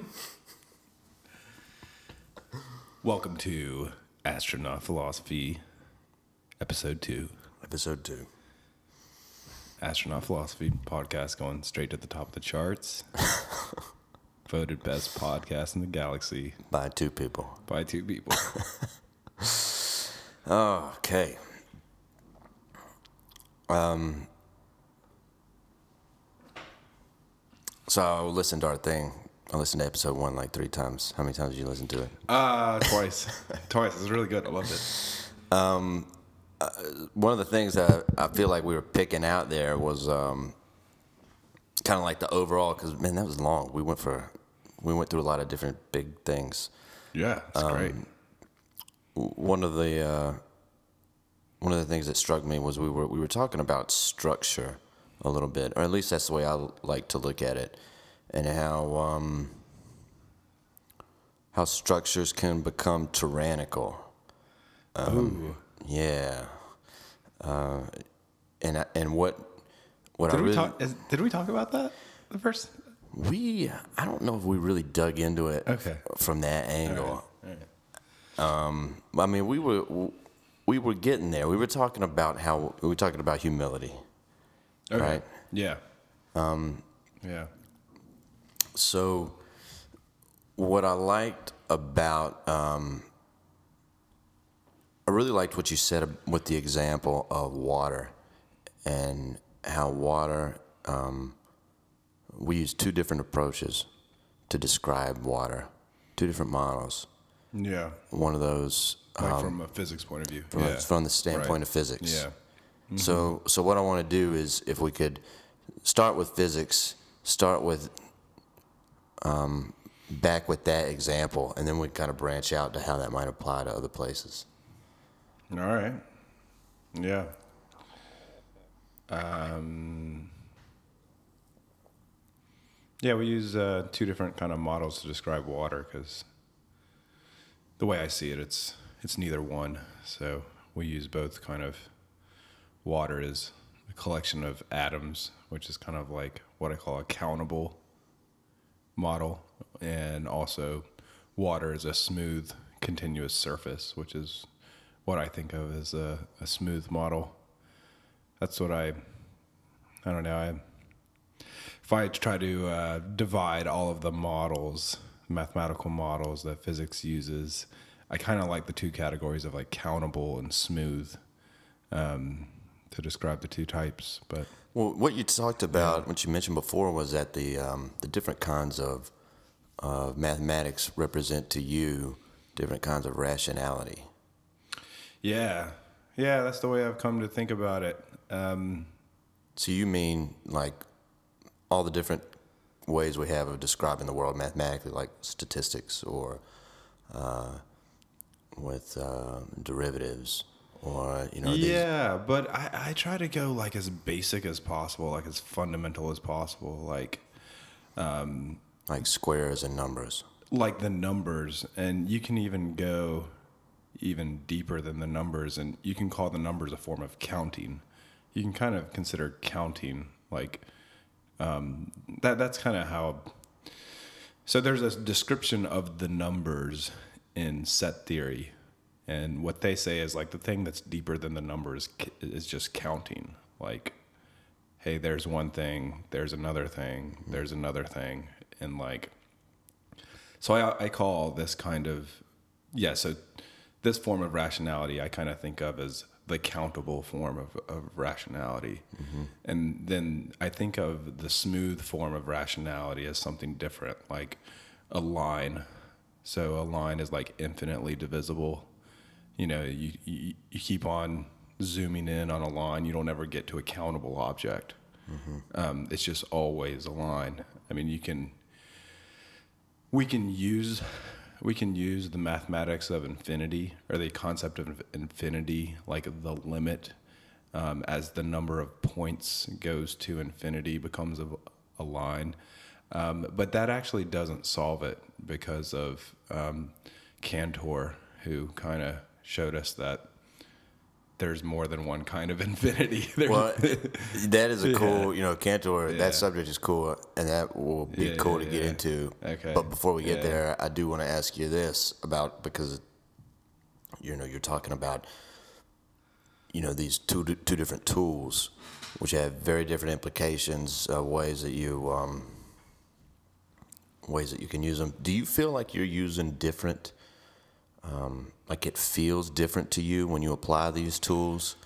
Welcome to Astronaut Philosophy, Episode 2. Episode two. Astronaut Philosophy podcast going straight to the top of the charts. Voted best podcast in the galaxy By two people. by two people. Okay. Um. So I listened to our thing. I listened to episode one like three times. How many times did you listen to it? Uh, twice. twice. It's really good. I loved it. Um, One of the things that I feel like we were picking out there was um, kind of like the overall. Because man, that was long. We went for, we went through a lot of different big things. Yeah, it's great. one of the uh, one of the things that struck me was we were we were talking about structure a little bit, or at least that's the way I like to look at it, and how um, how structures can become tyrannical. Ooh. Yeah, uh, and and what what Did I we really talk? Is, did we talk about that the first? we I don't know if we really dug into it Okay. from that angle. Um, I mean, we were we were getting there. We were talking about how we were talking about humility, Okay. right? Yeah. Um. Yeah. So, what I liked about um, I really liked what you said with the example of water and how water. Um, we use two different approaches to describe water, two different models. Yeah. One of those Like from a physics point of view. from, yeah. from the standpoint Right. of physics. Yeah. So, so what I want to do is, if we could start with physics, start with um, back with that example, and then we kind of branch out to how that might apply to other places. All right. Yeah. Um, yeah, we use uh, two different kind of models to describe water because the way I see it, it's it's neither one. So we use both kind of water is a collection of atoms, which is kind of like what I call a countable model, and also water is a smooth, continuous surface, which is what I think of as a, a smooth model. That's what I, I don't know. I, if I try to uh, divide all of the models, mathematical models that physics uses, I kind of like the two categories of like countable and smooth um, to describe the two types. But Well, what you talked about, what you mentioned before, was that the um, the different kinds of uh, mathematics represent to you different kinds of rationality. yeah, yeah, that's the way I've come to think about it. Um, So you mean like all the different ways we have of describing the world mathematically, like statistics or uh, with uh, derivatives, or you know, these- yeah, but I, I try to go like as basic as possible, like as fundamental as possible, like like squares and numbers. like the numbers, and you can even go even deeper than the numbers, and you can call the numbers a form of counting. You can kind of consider counting like um, that. That's kind of how. So there's a description of the numbers in set theory, and what they say is like the thing that's deeper than the numbers is just counting. Like, hey, there's one thing, there's another thing, there's another thing, and like so I, I call this kind of yeah. So this form of rationality I kind of think of as the countable form of, of rationality, mm-hmm. and then I think of the smooth form of rationality as something different, like a line. So a line is like infinitely divisible. You know, you you, you keep on zooming in on a line, you don't ever get to a countable object. Um, it's just always a line. I mean, you can we can use we can use the mathematics of infinity or the concept of infinity like the limit um, as the number of points goes to infinity becomes a, a line um, but that actually doesn't solve it because of um, cantor who kind of showed us that there's more than one kind of infinity. There- Well, that is a cool, you know, Cantor. Yeah. That subject is cool, and that will be Yeah, cool yeah, to get into. Okay. But before we get Yeah. there, I do want to ask you this about because, you know, you're talking about, you know, these two two different tools, which have very different implications, uh, ways that you um, ways that you can use them. Do you feel like you're using different? Um, like it feels different to you when you apply these tools,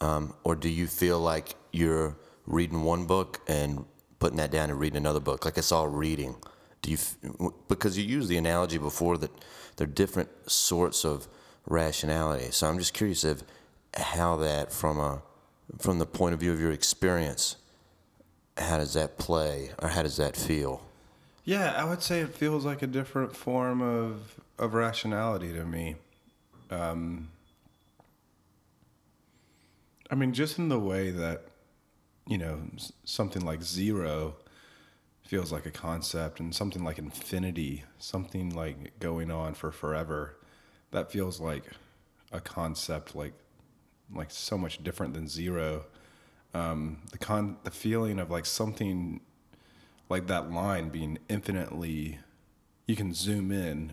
um, or do you feel like you're reading one book and putting that down and reading another book? Like it's all reading. Do you because you used the analogy before that they're different sorts of rationality. So I'm just curious of how that from a from the point of view of your experience, how does that play or how does that feel? Yeah, I would say it feels like a different form of of rationality to me. Um, I mean, just in the way that you know something like zero feels like a concept, and something like infinity, something like going on for forever, that feels like a concept, like like so much different than zero. Um, the con the feeling of like something like that line being infinitely you can zoom in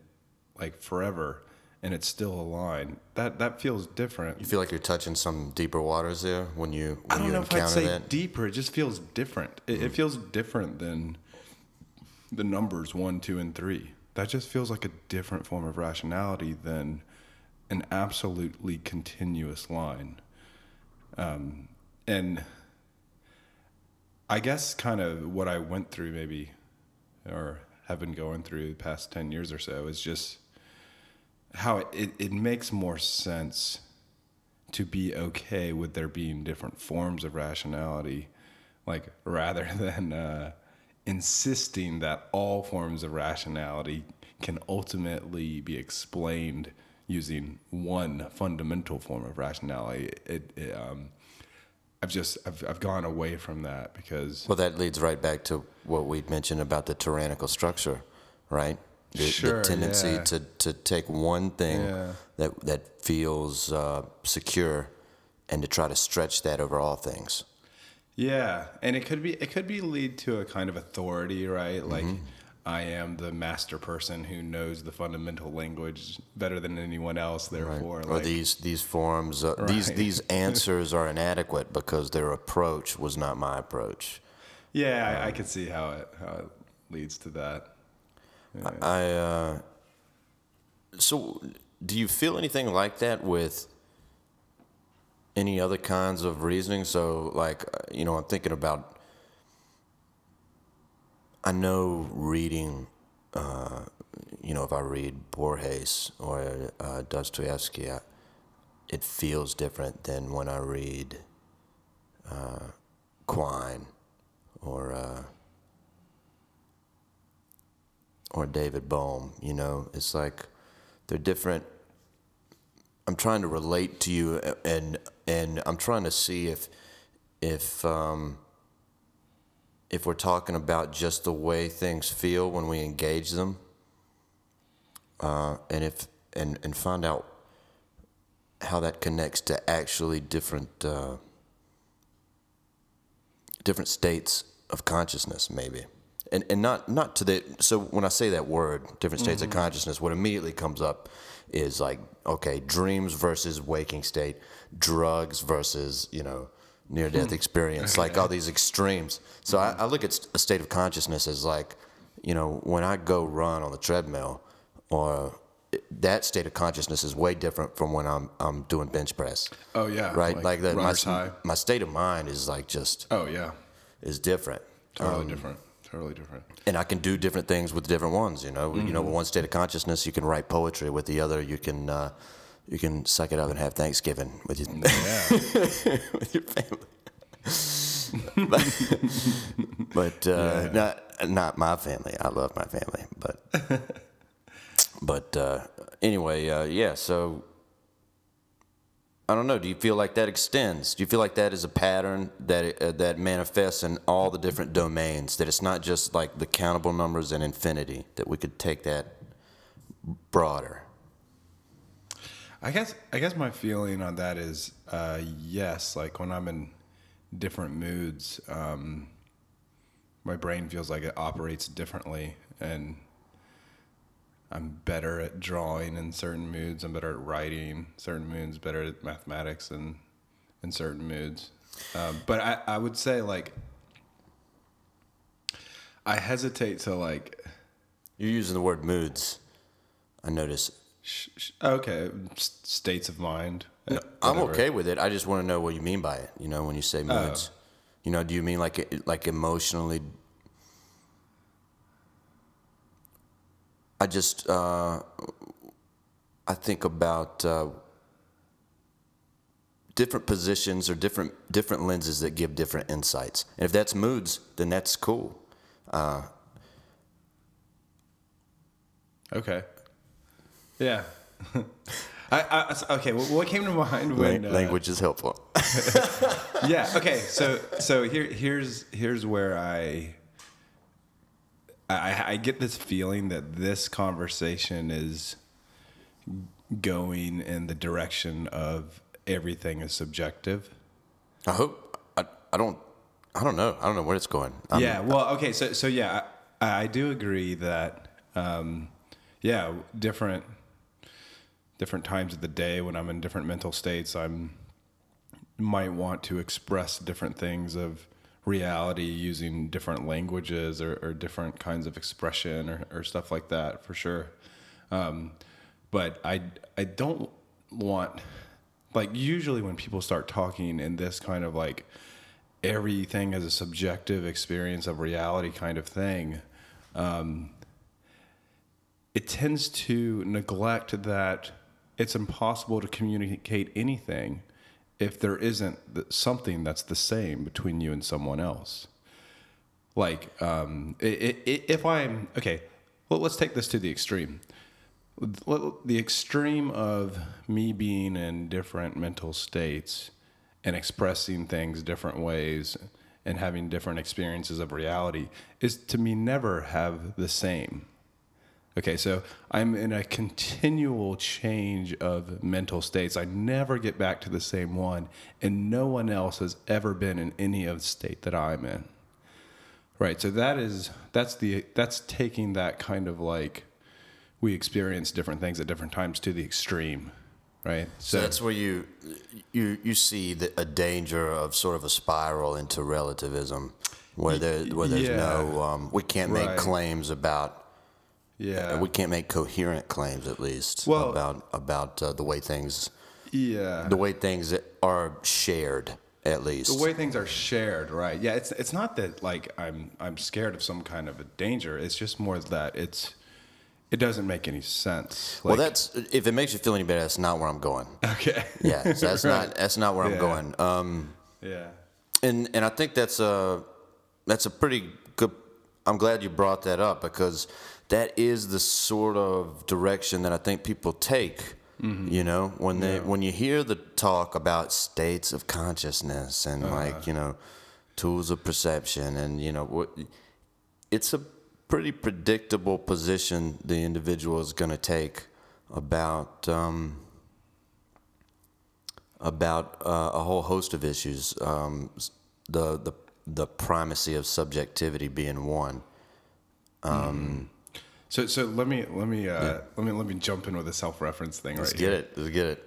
like forever and it's still a line that that feels different. You feel like you're touching some deeper waters there when you when i don't you know if i'd say that. deeper it just feels different. It, it feels different than the numbers one two and three. That just feels like a different form of rationality than an absolutely continuous line. Um, and I guess kind of what I went through maybe or have been going through the past 10 years or so is just how it, it, makes more sense to be okay with there being different forms of rationality like rather than uh, insisting that all forms of rationality can ultimately be explained using one fundamental form of rationality it, it um, I've just I've, I've gone away from that because Well, that leads right back to what we mentioned about the tyrannical structure, right? The, Sure, the tendency yeah. to, to take one thing Yeah. that that feels uh, secure and to try to stretch that over all things. Yeah, and it could be it could be lead to a kind of authority, right? Like Mm-hmm. I am the master person who knows the fundamental language better than anyone else. Therefore, or like, these these forms, uh, these Right. these answers are inadequate because their approach was not my approach. yeah, I, I could see how it how it leads to that. I uh, so do you feel anything like that with any other kinds of reasoning? So like uh, you know, I'm thinking about. I know reading, uh, you know, if I read Borges or uh, Dostoevsky, I, it feels different than when I read uh, Quine or. Uh, or David Bohm. You know, it's like they're different. I'm trying to relate to you, and and I'm trying to see if if um, if we're talking about just the way things feel when we engage them, uh, and if and and find out how that connects to actually different uh, different states of consciousness, maybe and and not not to the so when I say that word, different states of consciousness, what immediately comes up is like okay, dreams versus waking state, drugs versus you know near death experience, like all these extremes. So I, I look at a state of consciousness as like you know when I go run on the treadmill, or that state of consciousness is way different from when I'm I'm doing bench press. Oh yeah, Right, like, that. My, high. my state of mind is like just Oh yeah, is different. totally Um, different. Totally different. and I can do different things with different ones. You know, you know, with one state of consciousness, you can write poetry. With the other, you can uh, you can suck it up and have Thanksgiving with your Yeah, with your family. but but uh, not not my family. I love my family, but but uh, anyway, uh, yeah. So I don't know. Do you feel like that extends? Do you feel like that is a pattern that uh, that manifests in all the different domains? That it's not just like the countable numbers and infinity. That we could take that broader. I guess I guess my feeling on that is uh, yes. Like when I'm in different moods, um, my brain feels like it operates differently, and I'm better at drawing in certain moods. I'm better at writing certain moods. Better at mathematics and in certain moods. Um, but I, I would say like I hesitate to like You're using the word moods. I notice. sh- sh- okay s- states of mind. uh, I'm okay with it. I just want to know what you mean by it. You know, when you say moods. You know, do you mean like like emotionally? I just uh, I think about uh, different positions or different different lenses that give different insights. And if that's moods, then that's cool. Okay. Yeah. I, I okay. Well, what came to mind when uh, language is helpful. yeah. Okay. So so here here's here's where I, I I get this feeling that this conversation is going in the direction of everything is subjective. I hope. I, I don't. I don't know. I don't know where it's going. I'm- yeah. Well. Okay. So so yeah, I, I do agree that um, yeah, different different times of the day when I'm in different mental states, I'm might want to express different things of reality using different languages or, or different kinds of expression or, or stuff like that for sure. Um, but I I don't want like usually when people start talking in this kind of like everything as a subjective experience of reality kind of thing, um, it tends to neglect that it's impossible to communicate anything if there isn't something that's the same between you and someone else. Like, um, if I'm okay, well, let's take this to the extreme. The extreme of me being in different mental states and expressing things different ways and having different experiences of reality is to me never have the same. Okay, so I'm in a continual change of mental states. I never get back to the same one, and no one else has ever been in any of the state that I'm in. Right. So that is that's the that's taking that kind of like we experience different things at different times to the extreme. Right. So that's where you you you see the, a danger of sort of a spiral into relativism, where there where there's yeah. no um, we can't make Right. claims about yeah. we can't make coherent claims at least Well- about about uh, the way things yeah. the way things are shared at least. the way things are shared, right? Yeah, it's it's not that like I'm I'm scared of some kind of a danger. It's just more that it's it doesn't make any sense. well, that's if it makes you feel any better. That's not where I'm going. okay. Yeah, so that's Right. not that's not where I'm going. Um, Yeah. and and I think that's a that's a pretty good. I'm glad you brought that up because that is the sort of direction that I think people take. You know, when they when you hear the talk about states of consciousness and like you know tools of perception and you know what, it's a pretty predictable position the individual is going to take about. Um, about uh, a whole host of issues. Um, the the the primacy of subjectivity being one. So so let me let me uh, let me let me jump in with a self reference thing Let's right get here. it. Let's get it.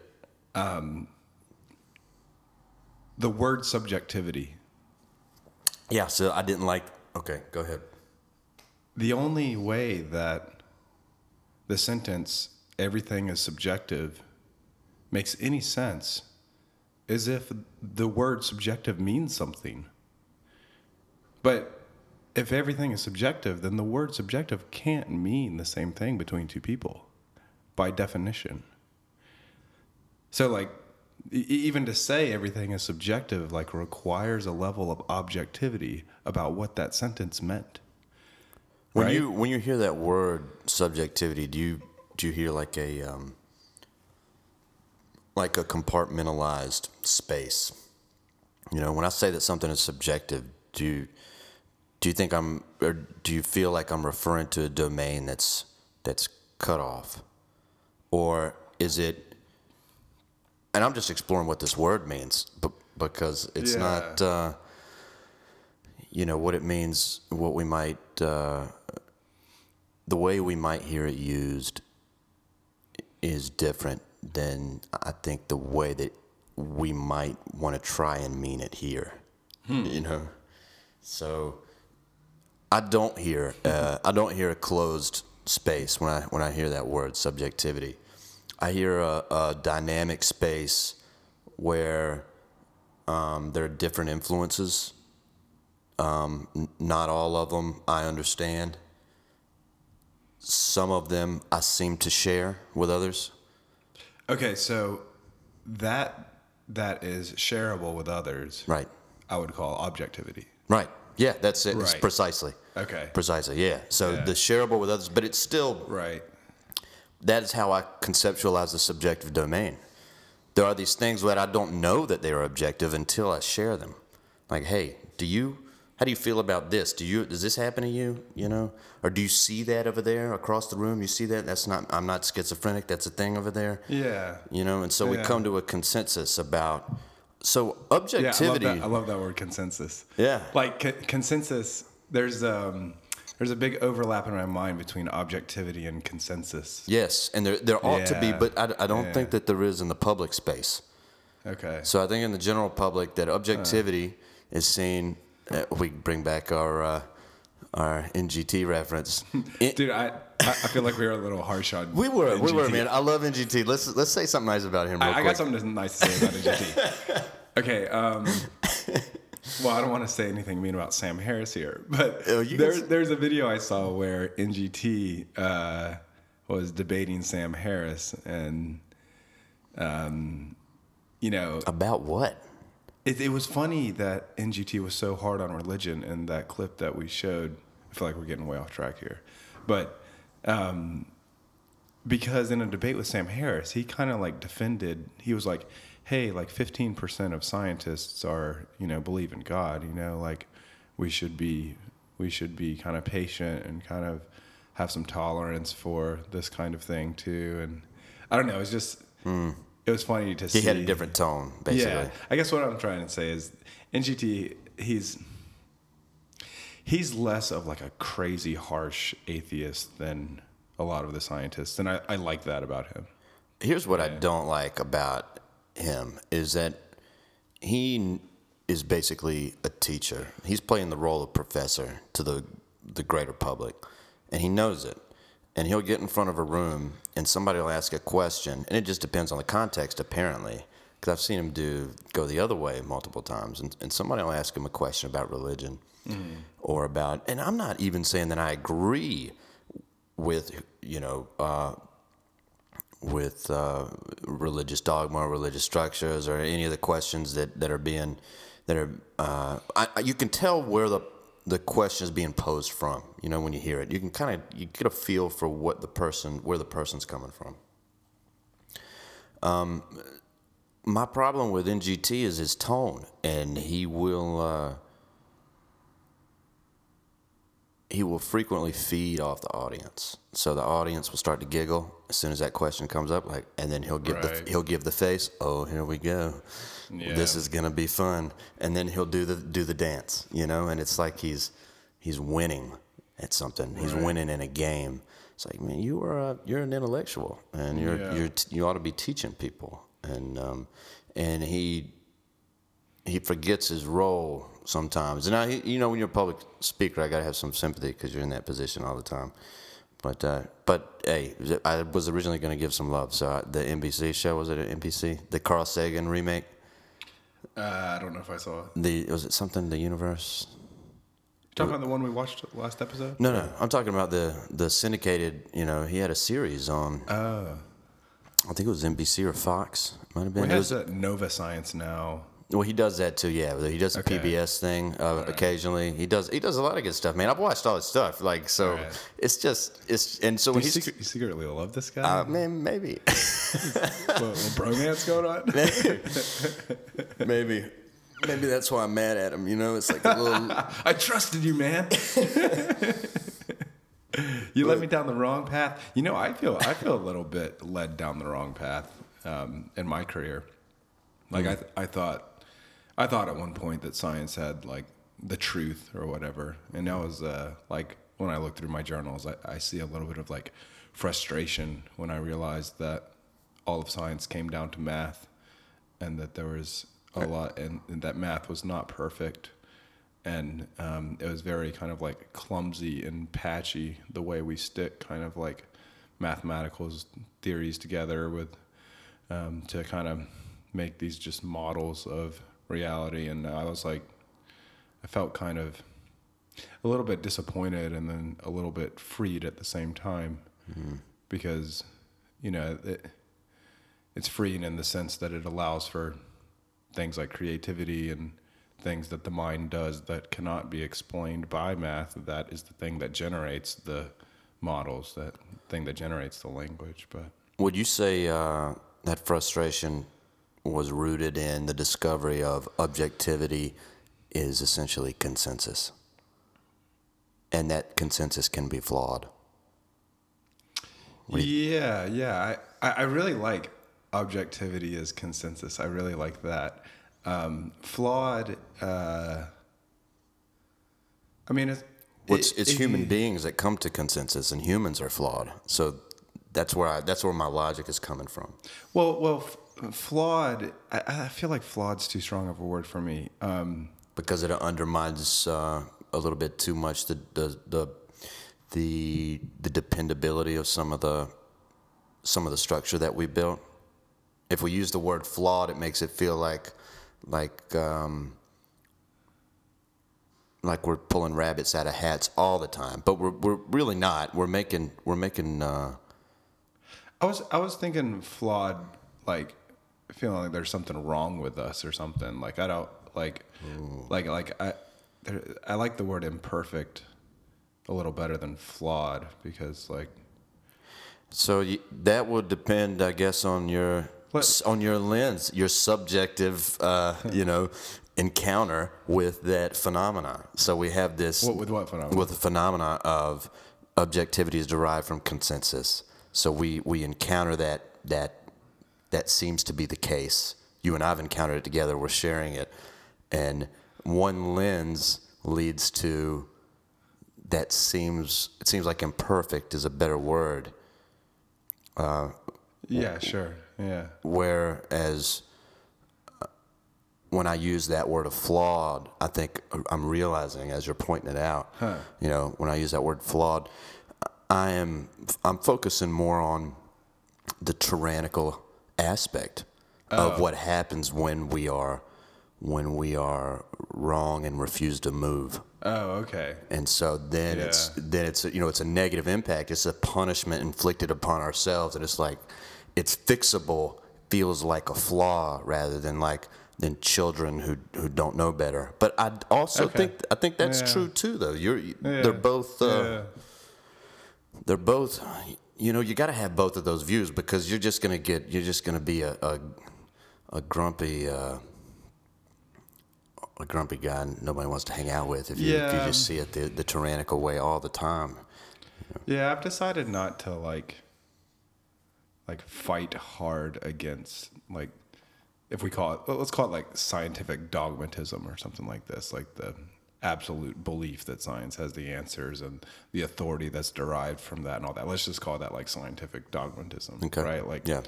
The word subjectivity. Yeah. So I didn't like. Okay, go ahead. The only way that the sentence everything is subjective makes any sense is if the word subjective means something. But if everything is subjective, then the word subjective can't mean the same thing between two people by definition. So like e- even to say everything is subjective like requires a level of objectivity about what that sentence meant. When Right? you when you hear that word subjectivity, do you do you hear like a um, like a compartmentalized space? You know, when I say that something is subjective, do you do you think I'm or do you feel like I'm referring to a domain that's that's cut off, or is it and I'm just exploring what this word means, but because it's Yeah. not, uh, you know, what it means, what we might, uh, the way we might hear it used is different than I think the way that we might want to try and mean it here. You know, so I don't hear uh, I don't hear a closed space when I when I hear that word subjectivity. I hear a, a dynamic space where um, there are different influences. Um, n- not all of them I understand. Some of them I seem to share with others. Okay, so that that is shareable with others. Right. I would call objectivity. Right. Yeah, that's it. Right. precisely. Okay. Precisely. Yeah. So Yeah. the shareable with others, but it's still Right. that is how I conceptualize the subjective domain. There are these things that I don't know that they are objective until I share them. Like, hey, do you? How do you feel about this? Do you? Does this happen to you? You know, or do you see that over there across the room? You see that? That's not. I'm not schizophrenic. That's a thing over there. Yeah. You know, and so we come to a consensus about. So Yeah, I love objectivity. that. I love that word consensus. Yeah. Like co- consensus. There's um there's a big overlap in my mind between objectivity and consensus. Yes, and there there ought to be, but I, I don't Yeah. think that there is in the public space. Okay. So I think in the general public that objectivity is seen. Uh, we bring back our uh, our NGT reference. Dude, I I feel like we were a little harsh on. we were, we were, man. I love NGT. Let's let's say something nice about him I, I got something nice to say about NGT. okay. Um, well, I don't want to say anything mean about Sam Harris here, but Oh, there's there's a video I saw where NGT uh, was debating Sam Harris, and um, you know, About what? it, it was funny that NGT was so hard on religion in that clip that we showed. Feel like we're getting way off track here, but um, because in a debate with Sam Harris, he kind of like defended. He was like, "Hey, like 15% of scientists are, you know, believe in God. You know, like we should be, we should be kind of patient and kind of have some tolerance for this kind of thing too." And I don't know. It's just. It was funny to see. Hmm. He had a different tone, basically. Yeah, I guess what I'm trying to say is NGT. He's he's less of like a crazy harsh atheist than a lot of the scientists, and I, I like that about him. Here's what I don't like about him is that he is basically a teacher. He's playing the role of professor to the the greater public, and he knows it. And he'll get in front of a room, and somebody will ask a question, and it just depends on the context, apparently. Because I've seen him do go the other way multiple times, and, and somebody will ask him a question about religion or about, and I'm not even saying that I agree with you know uh, with uh, religious dogma, religious structures, or any of the questions that, that are being that are uh, I- you can tell where the the question is being posed from. You know when you hear it, you can kind of you get a feel for what the person where the person's coming from. Um, my problem with NGT is his tone, and he will. Uh, he will frequently feed off the audience. So the audience will start to giggle as soon as that question comes up, like, and then he'll give Right. the he'll give the face. Oh, here we go. This is gonna be fun. And then he'll do the do the dance, you know. And it's like he's he's winning at something. He's Right. winning in a game. It's like, man, you are a, you're an intellectual, and you're Yeah. you're t- you ought to be teaching people. And um, and he he forgets his role sometimes. And I, you know, when you're a public speaker, I gotta have some sympathy because you're in that position all the time. But uh, but hey, I was originally gonna give some love. So I, the NBC show was it an NBC? The Carl Sagan remake. Uh, I don't know if I saw it. The was it something the universe? You talking about the one we watched last episode? No, no, I'm talking about the the syndicated. You know, he had a series on. Oh, I think it was NBC or Fox. Might have been. we It was- that Nova Science now. Well, he does that too. Yeah, he does the Okay. PBS thing uh, occasionally. He does. He does a lot of good stuff, man. I've watched all his stuff. Like so, Alright. it's just it's and so You, when he's secret, you secretly love this guy. uh, man, maybe, little, little bromance going on. maybe, maybe that's why I'm mad at him. You know, it's like a little. I trusted you, man. you led me down the wrong path. You know, I feel I feel a little bit led down the wrong path um, in my career. Like I, th- I thought, I thought at one point that science had like the truth or whatever, and that was uh, like when I look through my journals, I, I see a little bit of like frustration when I realized that all of science came down to math, and that there was a lot, and, and that math was not perfect, and um, it was very kind of like clumsy and patchy the way we stick kind of like mathematical theories together with um, to kind of make these just models of reality. And I was like, I felt kind of a little bit disappointed and then a little bit freed at the same time because, you know, it, it's freeing in the sense that it allows for things like creativity and things that the mind does that cannot be explained by math. That is the thing that generates the models, that thing that generates the language. But Would you say uh, that frustration was rooted in the discovery of objectivity is essentially consensus? And that consensus can be flawed. Yeah, yeah. I, I really like objectivity as consensus. I really like that. Um, flawed. Uh, I mean, it's, Well, it's, it's it- human beings that come to consensus, and humans are flawed. So that's where I, that's where my logic is coming from. Well, well, flawed. I, I feel like flawed's too strong of a word for me. Um, because it undermines uh, a little bit too much the, the the the the dependability of some of the some of the structure that we built. If we use the word flawed, it makes it feel like like um, like we're pulling rabbits out of hats all the time, but we're we're really not. We're making we're making. Uh, I was I was thinking flawed, like feeling like there's something wrong with us or something. Like I don't like, like like I, there, I like the word imperfect a little better than flawed because like So y that would depend, I guess, on your What- on your lens, your subjective, uh, you know, encounter with that phenomena. So we have this what with what phenomenon? with the phenomena of objectivity is derived from consensus. So we we encounter that that that seems to be the case. You and I've encountered it together. We're sharing it, and one lens leads to that seems it seems like imperfect is a better word. yeah, sure, yeah, Whereas uh, when I use that word of flawed, I think I'm realizing as you're pointing it out, you know, when I use that word flawed, I am I'm focusing more on the tyrannical aspect of what happens when we are when we are wrong and refuse to move. Oh, okay. And so then it's then it's you know it's a negative impact. It's a punishment inflicted upon ourselves, and it's like it's fixable. Feels like a flaw rather than like than children who who don't know better. But I also Okay. think I think that's Yeah. true too. Though you're Yeah. they're both uh, yeah. they're both you know you got to have both of those views because you're just gonna get you're just gonna be a a, a grumpy. Uh, a grumpy guy nobody wants to hang out with if you, if you just see it the, the tyrannical way all the time. Yeah, I've decided not to like like fight hard against like if we call it let's call it like scientific dogmatism or something like this, like the absolute belief that science has the answers and the authority that's derived from that and all that. Let's just call that like scientific dogmatism, Okay. right? Like Yeah.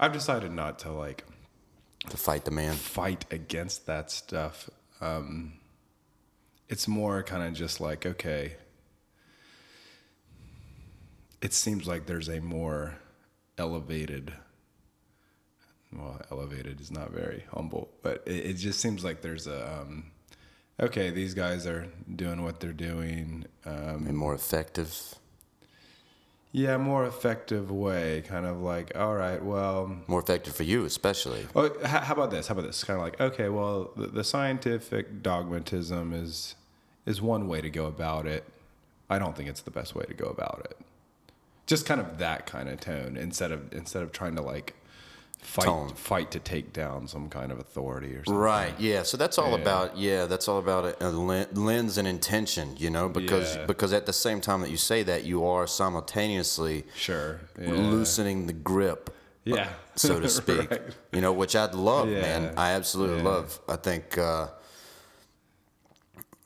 I've decided not to like to fight the man. fight against that stuff. Um, it's more kind of just like, okay, it seems like there's a more elevated, well, elevated is not very humble, but it, it just seems like there's a, um, okay, these guys are doing what they're doing. Um, and more effective, yeah, more effective way, kind of like, all right, well, more effective for you, especially. Well, h- how about this? How about this? Kind of like, okay, well, the, the scientific dogmatism is is one way to go about it. I don't think it's the best way to go about it. Just kind of that kind of tone instead of instead of trying to like fight Tone. fight to take down some kind of authority or something. Right. Yeah. So that's all Yeah. about. Yeah, that's all about a, a len- lens and intention. You know, because Yeah. because at the same time that you say that, you are simultaneously Sure. Yeah. loosening the grip Yeah. so to speak. Right. You know, which I'd love, man. I absolutely love. I think, uh,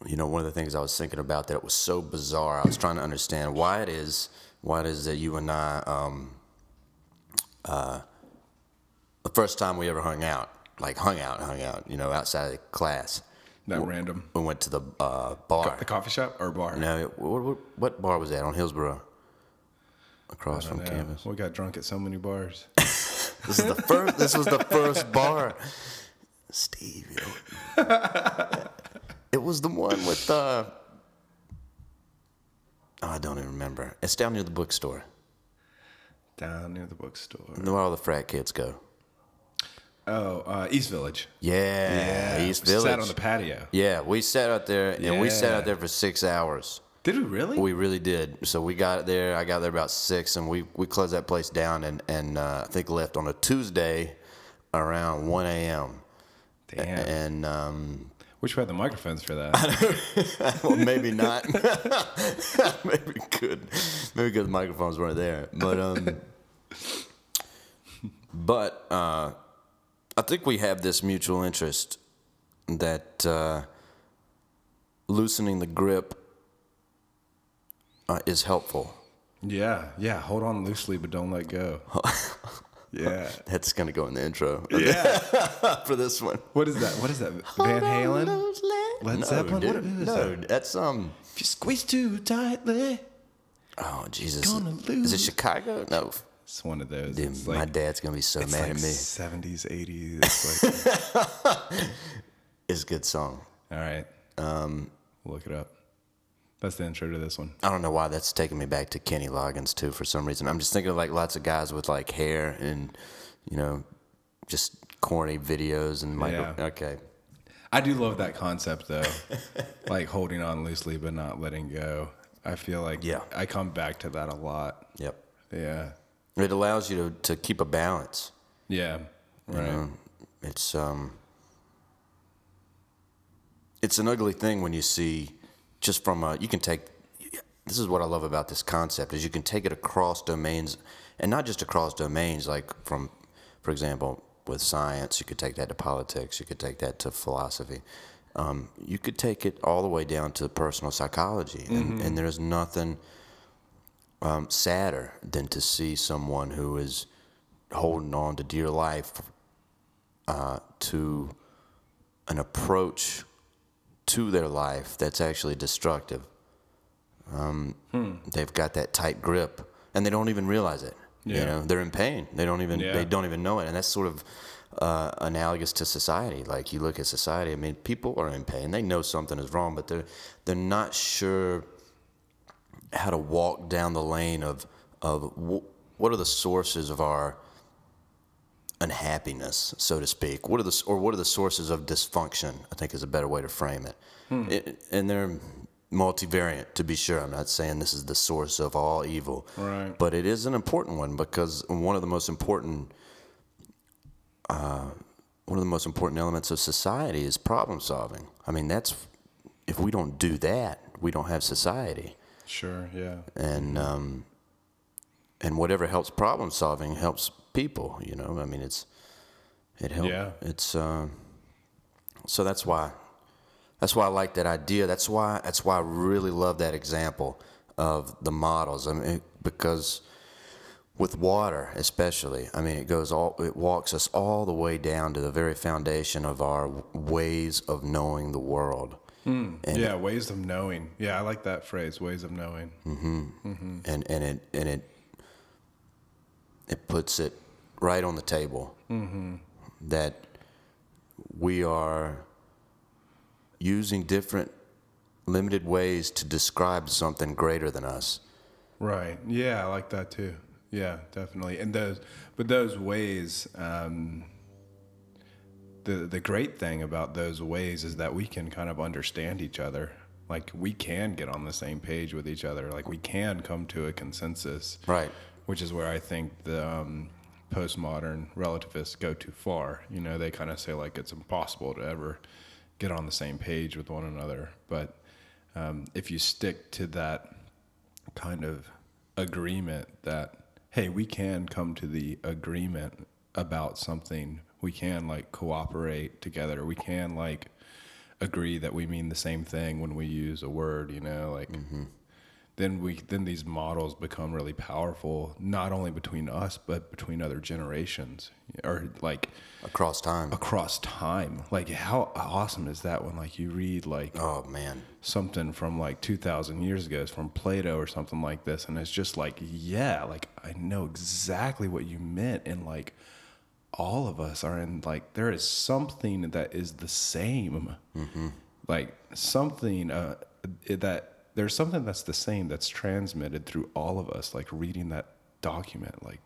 you know, one of the things I was thinking about that was so bizarre. I was trying to understand why it is, why it is that you and I, um, uh, first time we ever hung out, like hung out, hung out, you know, outside of class, That random. we went to the uh, bar. The coffee shop or bar? No, what, what, what bar was that on Hillsborough? Across from know. campus. We got drunk at so many bars. This is the first. this was the first bar. Steve, it, it was the one with. Uh, oh, I don't even remember. It's down near the bookstore. Down near the bookstore. Where all the frat kids go. Oh, uh, East Village. Yeah, East we Village. Sat on the patio. yeah, we sat out there, and we sat out there for six hours. Did we really? We really did. So we got there. I got there about six, and we, we closed that place down, and and uh, I think left on a Tuesday around one a.m. Damn. And um, Wish we had the microphones for that. well, maybe not. maybe good. Maybe because the microphones weren't there. But um, but uh, I think we have this mutual interest that uh, loosening the grip uh, is helpful. yeah, yeah. Hold on loosely, but don't let go. yeah. That's gonna go in the intro Yeah. for this one. What is that? What is that? Van Halen? Led No, Zeppelin? dude. What is no, that? that's um. If you squeeze too tightly, Oh Jesus! Is it. Chicago? No. It's one of those. Dude, it's my dad's gonna be so mad like at me. 70s, 80s. It's like, It's a good song. all right. Um, look it up. That's the intro to this one. I don't know why that's taking me back to Kenny Loggins too. For some reason, I'm just thinking of like lots of guys with like hair and you know, just corny videos and micro. Yeah. Okay. I do love that concept though, like holding on loosely but not letting go. I feel like Yeah. I come back to that a lot. Yep. Yeah, It allows you to, to keep a balance. yeah, right. know? It's um. It's an ugly thing when you see, just from a you can take. This is what I love about this concept is you can take it across domains, and not just across domains. Like from, for example, with science, you could take that to politics. You could take that to philosophy. Um, you could take it all the way down to personal psychology, and, and there's nothing um, sadder than to see someone who is holding on to dear life uh, to an approach to their life that's actually destructive. Um, They've got that tight grip, and they don't even realize it. You know, they're in pain. They don't even Yeah. they don't even know it, and that's sort of uh, analogous to society. Like you look at society. I mean, people are in pain. They know something is wrong, but they're they're not sure how to walk down the lane of of wh- what are the sources of our unhappiness, so to speak. What are the or what are the sources of dysfunction? I think is a better way to frame it. it and they're multivariant, to be sure. I'm not saying this is the source of all evil, Right. but it is an important one because one of the most important. Uh, one of the most important elements of society is problem solving. I mean, that's if we don't do that, we don't have society Sure, yeah, and um, and whatever helps problem solving helps people. You know, I mean, it's it helps. Yeah. It's uh, so that's why that's why I like that idea. That's why that's why I really love that example of the models. I mean, because with water, especially, I mean, it goes all it walks us all the way down to the very foundation of our ways of knowing the world. Hmm. And yeah. Ways of knowing. Yeah, I like that phrase. Ways of knowing. Mm-hmm. Mm-hmm. and and it and it it puts it right on the table mm-hmm. that we are using different limited ways to describe something greater than us. Right. Yeah, I like that too. Yeah, definitely. And those, but those ways, um, the the great thing about those ways is that we can kind of understand each other. Like we can get on the same page with each other. Like we can come to a consensus. Right. Which is where I think the um, postmodern relativists go too far. You know, they kind of say like it's impossible to ever get on the same page with one another. But um, if you stick to that kind of agreement that hey, we can come to the agreement about something. We can like cooperate together. We can like agree that we mean the same thing when we use a word, you know, like mm-hmm. then we then these models become really powerful not only between us but between other generations or like across time. across time. Like how awesome is that when like you read like Oh man, something from like 2000 years ago it's from plato or something like this and it's just like yeah like i know exactly what you meant and like all of us are in like there is something that is the same. Like something uh, that there's something that's the same that's transmitted through all of us like reading that document like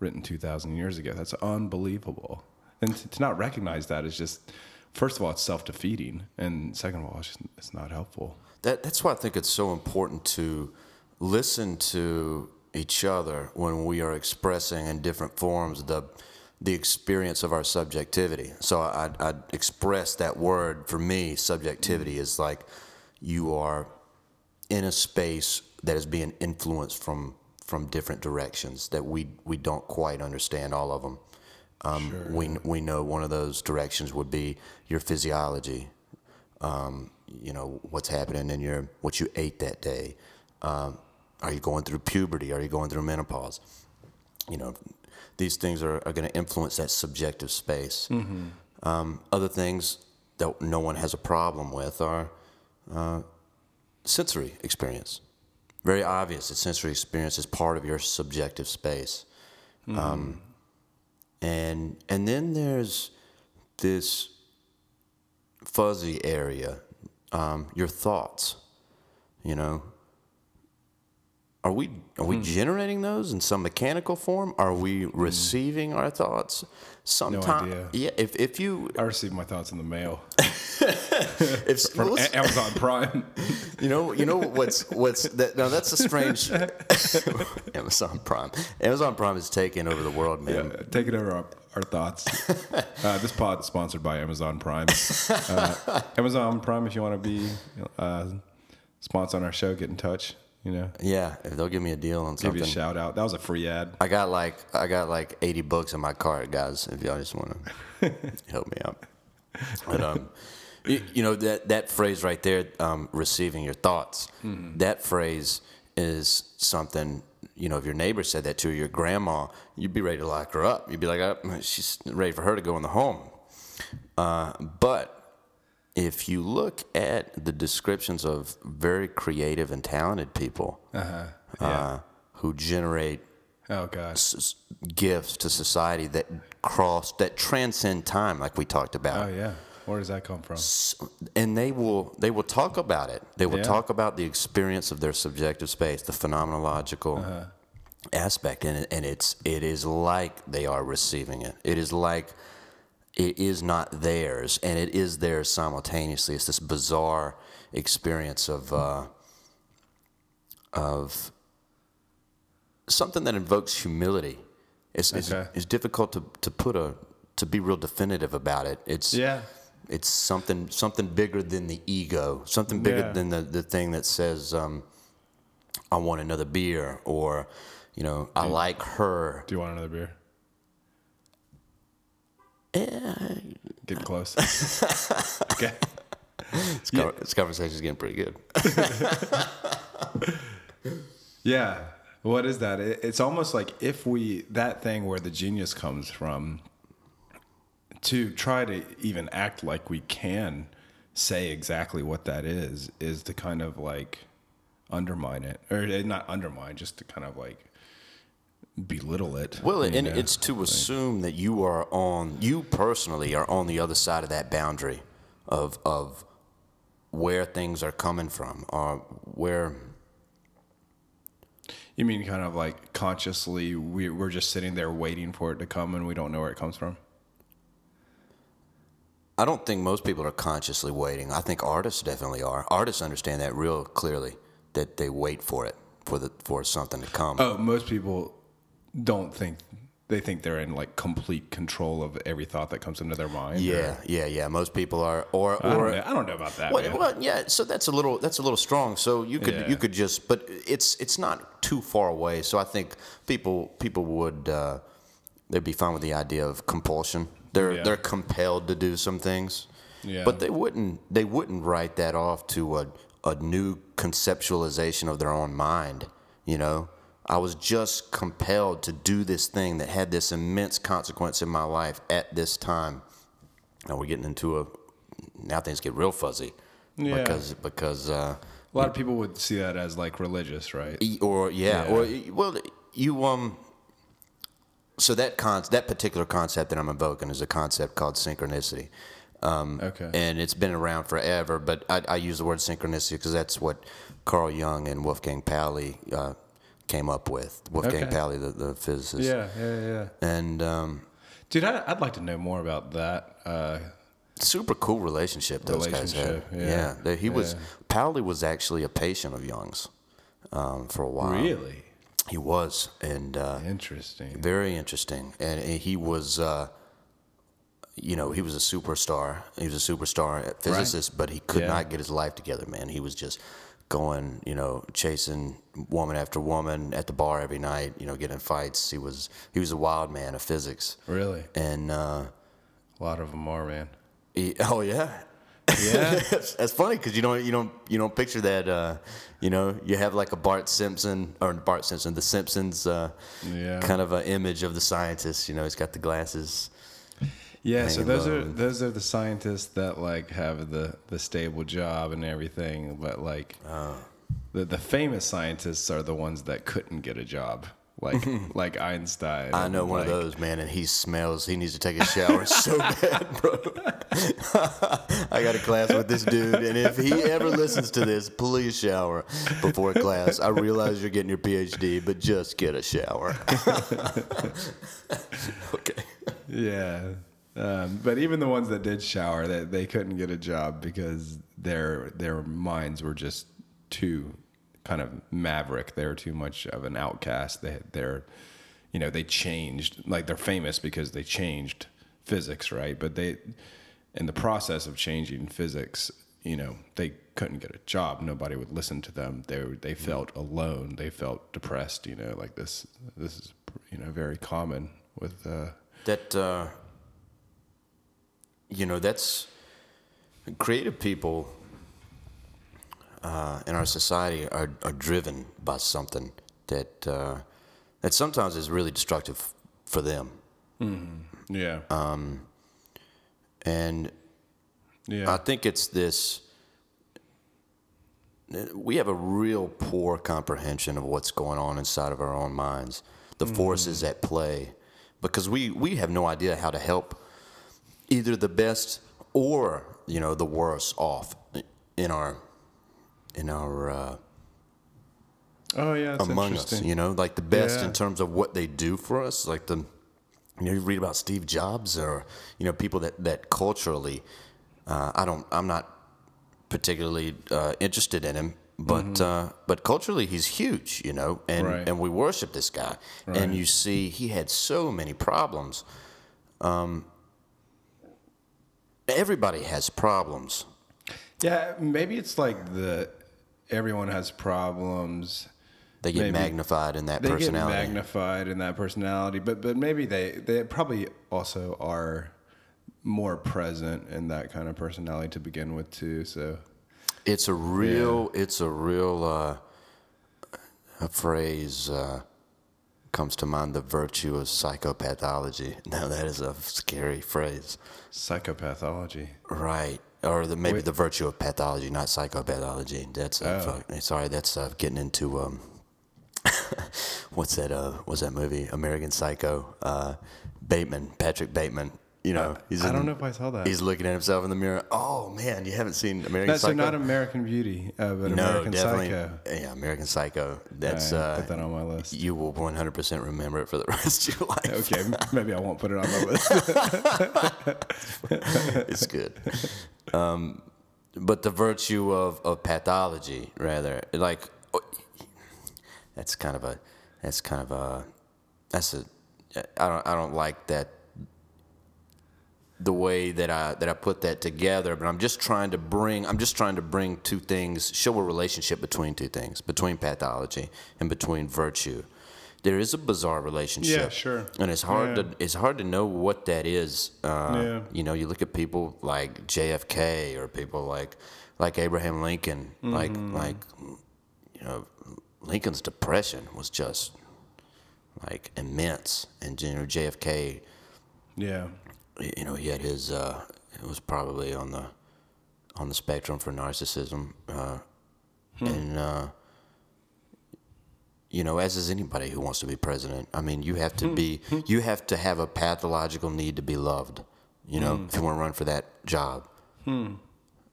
written 2000 years ago. That's unbelievable. And to, to not recognize that is just first of all it's self-defeating. And second of all it's, just, it's not helpful. That that's why I think it's so important to listen to each other when we are expressing in different forms the the experience of our subjectivity. So I I express that word for me. Subjectivity is like you are in a space that is being influenced from from different directions that we we don't quite understand all of them. Um, We we know one of those directions would be your physiology. Um, you know what's happening in your what you ate that day. Um, are you going through puberty? Are you going through menopause? You know, these things are, are going to influence that subjective space. Um, other things that no one has a problem with are uh, sensory experience. Very obvious that sensory experience is part of your subjective space. Um, and and then there's this fuzzy area, um, your thoughts. You know, are we are we generating those in some mechanical form? Are we receiving our thoughts? Sometimes, idea. yeah. If if you i receive my thoughts in the mail if from well, amazon prime You know, you know what's what's that? Now that's a strange Amazon Prime. Amazon Prime is taking over the world, man. yeah, taking over our, our thoughts uh, this pod is sponsored by amazon prime uh, amazon prime if you want to be uh, sponsor on our show get in touch you know Yeah, if they'll give me a deal on something. give you a shout out that was a free ad I got like I got like eighty books in my cart, guys. If y'all just want to help me out, but um, you, you know that that phrase right there, um, receiving your thoughts. That phrase is something. You know, if your neighbor said that to your grandma, you'd be ready to lock her up. You'd be like, oh, she's ready for her to go in the home. Uh, but if you look at the descriptions of very creative and talented people uh-huh. uh, who generate oh god s- gifts to society that cross that transcend time like we talked about. Oh yeah. Where does that come from? And they will they will talk about it. They will Yeah. talk about the experience of their subjective space the phenomenological Uh-huh. aspect and, and it's it is like they are receiving it. It is like it is not theirs and it is theirs simultaneously. It's this bizarre experience of uh, of something that invokes humility. It's, it's, it's difficult to, to put a to be real definitive about it. It's yeah. it's something something bigger than the ego, something bigger Yeah. than the, the thing that says, um, "I want another beer," or you know, "I like her." do you want another beer Yeah, get close okay this, co- this conversation's getting pretty good. Yeah. What is that? It, it's almost like if we that thing where the genius comes from to try to even act like we can say exactly what that is is to kind of like undermine it or eh, not undermine just to kind of like belittle it. Well, and it's to assume that you are on, you personally are on the other side of that boundary of of where things are coming from, or where you mean kind of like consciously we, we're just sitting there waiting for it to come and we don't know where it comes from? I don't think most people are consciously waiting. I think artists definitely are. Artists understand that real clearly that they wait for it for the for something to come. Oh, most people don't think they think they're in like complete control of every thought that comes into their mind. or- yeah, yeah, yeah. Most people are, or I don't, know, I don't know about that. well, well, yeah. So that's a little that's a little strong. So you could Yeah. you could just, but it's it's not too too far away. So I think people people would uh, they'd be fine with the idea of compulsion. They're Yeah. they're compelled to do some things, Yeah. but they wouldn't they wouldn't write that off to a a new conceptualization of their own mind. You know, I was just compelled to do this thing that had this immense consequence in my life at this time. Now we're getting into a now things get real fuzzy Yeah. because because. Uh, A lot of people would see that as like religious, right? Or yeah, Yeah. or well, you um. So that con that particular concept that I'm invoking is a concept called synchronicity, Um, Okay. and it's been around forever. But I, I use the word synchronicity because that's what Carl Jung and Wolfgang Pauli uh, came up with. Wolfgang Okay. Pauli, the, the physicist. yeah, yeah, yeah. And um, Dude, I, I'd like to know more about that. Uh, super cool relationship those guys had. Yeah. Yeah, he was Pauli was actually a patient of Jung's um, for a while. really He was, and. Uh, interesting. Very interesting, and he was, uh, you know, he was a superstar. He was a superstar physicist, but he could Yeah. not get his life together. Man, he was just going, you know, chasing woman after woman at the bar every night. You know, getting in fights. He was he was a wild man of physics, Really, and uh, a lot of them are, man. he, oh yeah. Yeah. that's, that's funny because you don't you don't you don't picture that uh, you know you have like a Bart Simpson or Bart Simpson the Simpsons uh, Yeah. kind of an image of the scientist you know he's got the glasses Yeah, so those are those are the scientists that like have the the stable job and everything, but like Oh. the the famous scientists are the ones that couldn't get a job, like like Einstein. I know one of those, man, and he smells. He needs to take a shower so bad, bro. I got a class with this dude, and if he ever listens to this, please shower before class. I realize you're getting your PhD, but just get a shower. okay. Yeah. Um, but even the ones that did shower, they, they couldn't get a job because their their minds were just too kind of maverick. They were too much of an outcast. They they're you know they changed like they're famous because they changed physics, right? But they in the process of changing physics, you know they couldn't get a job. Nobody would listen to them. They they felt alone. They felt depressed. You know, like this this is you know very common with. Uh, That uh, you know, that's creative people uh, in our society are, are driven by something that uh, that sometimes is really destructive for them, Yeah. Um, and yeah. I think it's this. We have a real poor comprehension of what's going on inside of our own minds, the forces at play, because we, we have no idea how to help either the best or you know the worst off in our in our uh, oh yeah. Among us. You know, like the best Yeah. in terms of what they do for us. Like the, you know, you read about Steve Jobs or you know people that that culturally, uh, I don't, I'm not particularly uh, interested in him. But uh, but culturally he's huge, you know, and, Mm-hmm. Right. and we worship this guy. Right. And you see he had so many problems. Um, everybody has problems. Yeah, maybe it's like the everyone has problems. They get Maybe. magnified in that They personality. get magnified in that personality, but but maybe they they probably also are more present in that kind of personality to begin with too. So It's a real, it's a real uh, a phrase uh, comes to mind. The virtue of psychopathology. Now that is a scary phrase, psychopathology. right? Or the, maybe Wait. the virtue of pathology, not psychopathology. That's uh, Oh. fuck- sorry. That's uh, getting into um, what's that? Uh, what's that movie? American Psycho. Uh, Bateman, Patrick Bateman. You know, he's I don't know if I saw that. He's looking at himself in the mirror. Oh man, you haven't seen American That's so not American Beauty, uh, but no, American definitely. Psycho. Yeah, American Psycho. That's right, uh, put that on my list. you will 100% remember it for the rest of your life. Okay, maybe I won't put it on my list. it's good. Um, but the virtue of, of pathology, rather, like oh, that's kind of a that's kind of a that's a I don't I don't like that the way that I that I put that together, but I'm just trying to bring I'm just trying to bring two things, show a relationship between two things, between pathology and between virtue. There is a bizarre relationship. Yeah, sure. And it's hard Yeah. to it's hard to know what that is. Uh, Yeah. You know, you look at people like JFK or people like like Abraham Lincoln, like Mm-hmm. like you know, Lincoln's depression was just like immense, and you know JFK Yeah. You know, he had his. Uh, it was probably on the on the spectrum for narcissism, uh, and uh, you know, as is anybody who wants to be president. I mean, you have to be, you have to have a pathological need to be loved. You know, if you want to run for that job,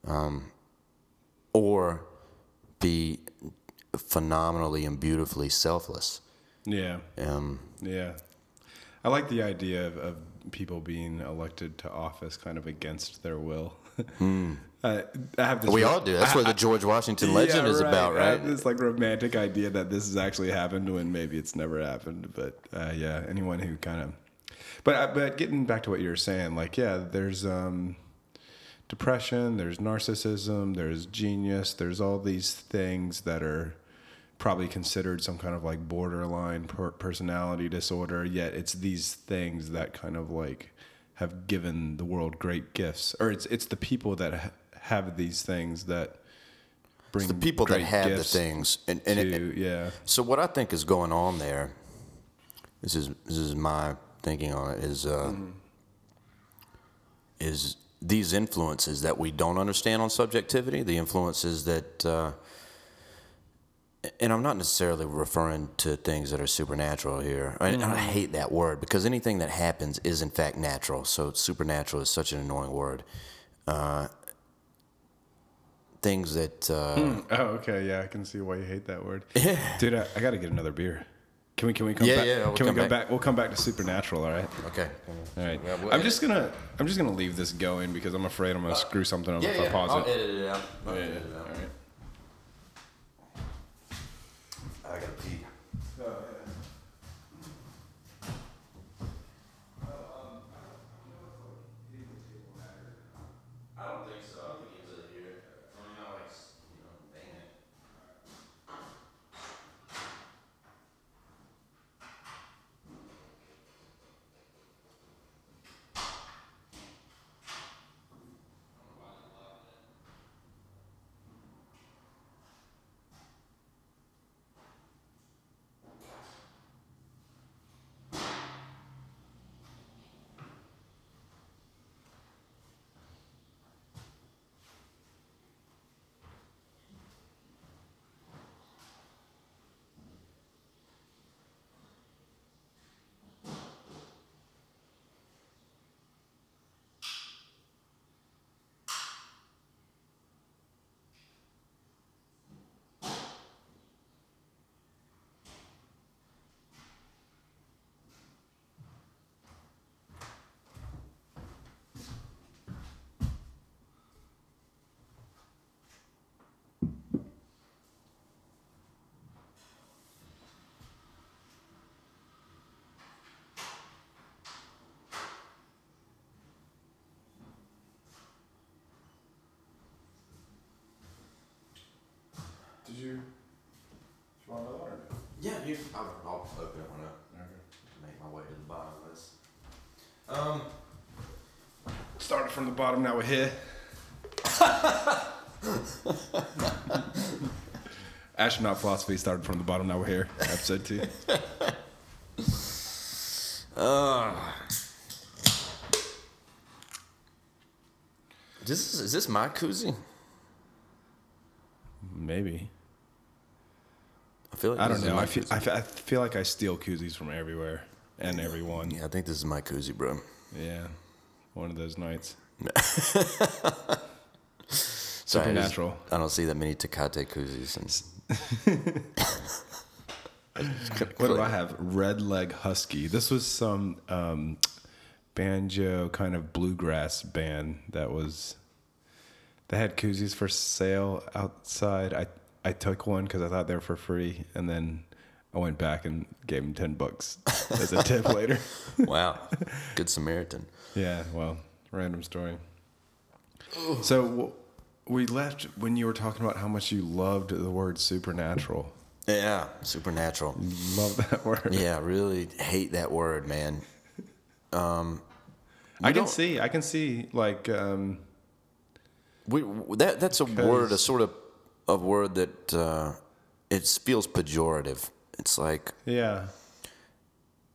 um, or be phenomenally and beautifully selfless. Yeah. Um, Yeah. I like the idea of, of people being elected to office kind of against their will. I, I have this we all do. That's I- what the George Washington legend Yeah, is about, I right? have this like romantic idea that this has actually happened when maybe it's never happened. But uh, yeah, anyone who kind of, but uh, but getting back to what you were saying, like yeah, there's um, depression, there's narcissism, there's genius, there's all these things that are probably considered some kind of like borderline per- personality disorder. Yet it's these things that kind of like have given the world great gifts, or it's it's the people that ha- have these things that bring the people that have the things. And, and it- to- yeah. So what i think is going on there this is this is my thinking on it is uh, is these influences that we don't understand on subjectivity the influences that uh, and I'm not necessarily referring to things that are supernatural here. I, I hate that word because anything that happens is in fact natural. So supernatural is such an annoying word. Uh, things that uh, oh okay. Yeah I can see why you hate that word. Dude I, I got to get another beer. Can we can we come Yeah, back? yeah, we'll can we come go back. back? We'll come back to supernatural all right? Okay. all right. Yeah, we'll I'm just gonna I'm just gonna leave this going because I'm afraid I'm gonna screw something up if I pause I'll it. edit it out. I'll yeah, edit it out. all right I gotta pee. I don't think so. I think it's here. I mean, I like, you know, dang it. Did you want another one Yeah, you. I'll, I'll open it one up. Make my way to the bottom of this. Um. started from the bottom now we're here astronaut philosophy started from the bottom now we're here episode two This is, is this my koozie? maybe feel like I don't know. I feel. I feel I feel like I steal koozies from everywhere and everyone. yeah, I think this is my koozie, bro. Yeah, one of those nights. Sorry, I just- Supernatural. I don't see that many Tecate koozies. And What do I have? Red Leg Husky. This was some um, banjo kind of bluegrass band that was. They had koozies for sale outside. I I took one because I thought they were for free, and then I went back and gave him ten bucks as a tip later. wow, good Samaritan. Yeah, well, random story. So w- we left when you were talking about how much you loved the word supernatural. Yeah, supernatural. Love that word. Yeah, really hate that word, man. Um, I can see. I can see. Like, um, We that that's a word, a sort of a word that uh, it feels pejorative. It's like yeah,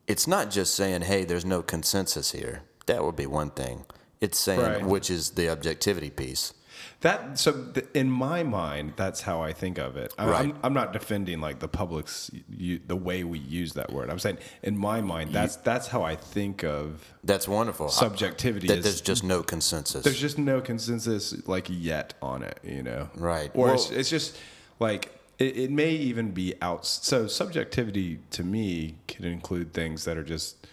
it's not just saying, "Hey, there's no consensus here." That would be one thing. It's saying, Right. which is the objectivity piece. That. So th- in my mind, that's how I think of it. I, Right. I'm, I'm not defending like the public's you, the way we use that word. I'm saying in my mind, that's that's how I think of That's wonderful. subjectivity. that is- there's just no consensus. there's just no consensus like yet on it, you know. Right. Or it's, it's just like it, it may even be out. So subjectivity to me can include things that are just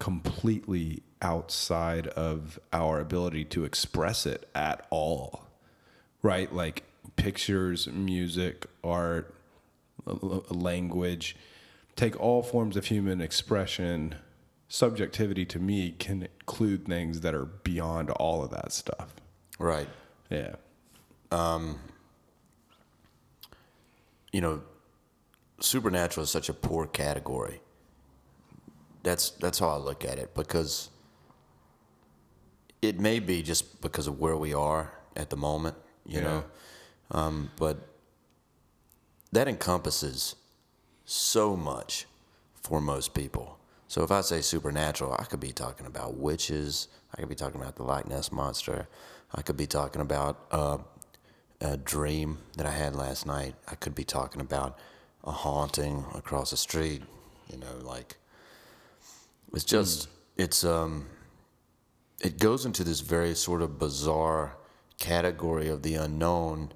completely outside of our ability to express it at all. Right? Like pictures, music, art, language, take all forms of human expression. Subjectivity to me can include things that are beyond all of that stuff. right. Yeah. Um, you know, supernatural is such a poor category. That's that's how I look at it because it may be just because of where we are at the moment, you Yeah. know, um, but that encompasses so much for most people. So if I say supernatural, I could be talking about witches. I could be talking about the Loch Ness monster. I could be talking about uh, a dream that I had last night. I could be talking about a haunting across the street. You know, like it's just it's um it goes into this very sort of bizarre category of the unknown,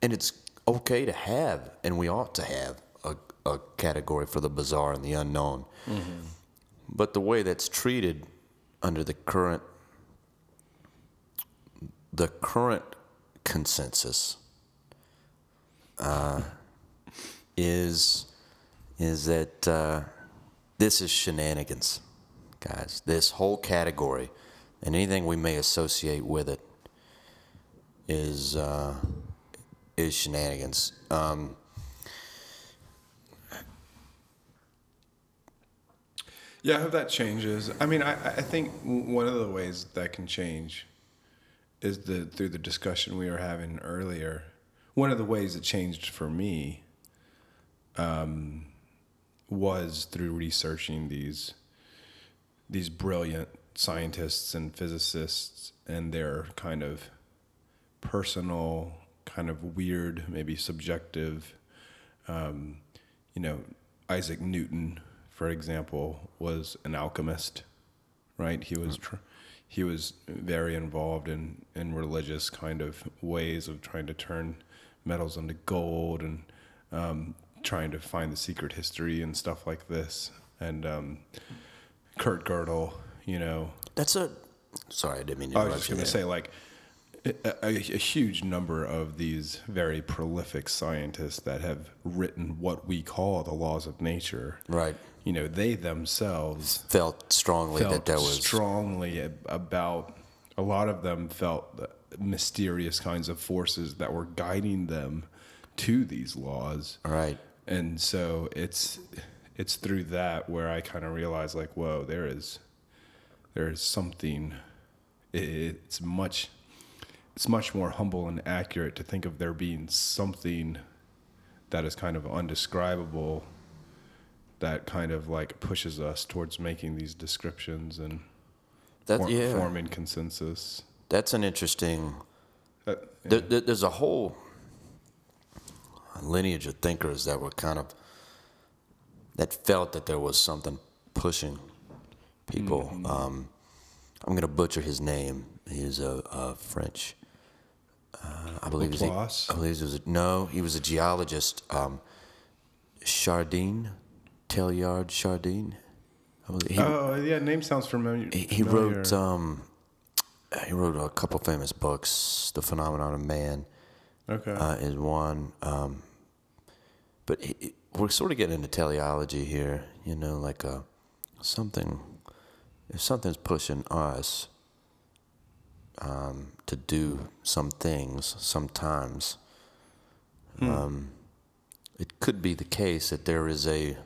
and it's okay to have, and we ought to have a, a category for the bizarre and the unknown. But the way that's treated under the current the current consensus uh, is is that uh, this is shenanigans, guys. This whole category and anything we may associate with it is uh, is shenanigans. Um, Yeah, I hope that changes. I mean, I, I think one of the ways that can change is the through the discussion we were having earlier. One of the ways it changed for me um, was through researching these these brilliant scientists and physicists and their kind of personal, kind of weird, maybe subjective um, you know, Isaac Newton, for example, was an alchemist, right? He was tr- he was very involved in in religious kind of ways of trying to turn metals into gold and um, trying to find the secret history and stuff like this. And um, Kurt Gödel, you know, that's a sorry, I didn't mean to I was just going to say, like, a, a, huge number of these very prolific scientists that have written what we call the laws of nature, right. you know, they themselves Felt strongly felt that there was strongly about. A lot of them felt the mysterious kinds of forces that were guiding them to these laws right. and so it's it's through that where I kind of realize like whoa there is there is something it's much it's much more humble and accurate to think of there being something that is kind of undescribable that kind of like pushes us towards making these descriptions and That for- yeah. forming consensus That's an interesting. Uh, There, there, there's a whole lineage of thinkers that were kind of that felt that there was something pushing people. Mm-hmm. Um, I'm going to butcher his name. He's a, a French. Uh, I believe he's I believe he was a, no. He was a geologist. Um, Chardin, Teilhard Chardin. He, oh yeah name sounds familiar he, he familiar. wrote um, he wrote a couple famous books. The Phenomenon of Man okay uh, is one, um, but he, we're sort of getting into teleology here. You know, like a something if something's pushing us um, to do some things sometimes, um, it could be the case that there is a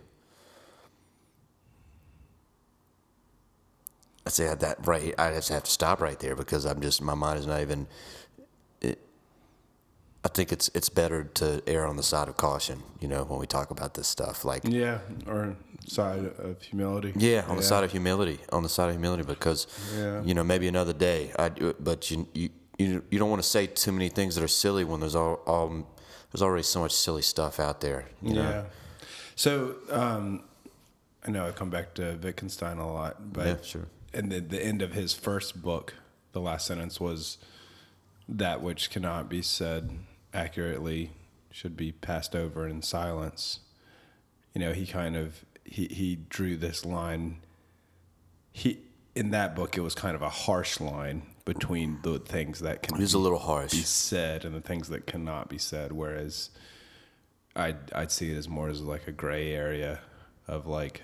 I say that right. I just have to stop right there because I'm just my mind is not even. I think it's it's better to err on the side of caution. You know, when we talk about this stuff, like Yeah, or side of humility. yeah, on the side of humility, on the side of humility, because Yeah. you know maybe another day. I but you you you, you don't want to say too many things that are silly when there's all, all there's already so much silly stuff out there. You know? Yeah. So um, I know I come back to Wittgenstein a lot, but Yeah, sure. And the the end of his first book, the last sentence was, "That which cannot be said accurately should be passed over in silence." You know, he kind of he he drew this line. He in that book, it was kind of a harsh line between the things that can It is a little harsh. be said and the things that cannot be said. Whereas I'd I'd see it as more as like a gray area of like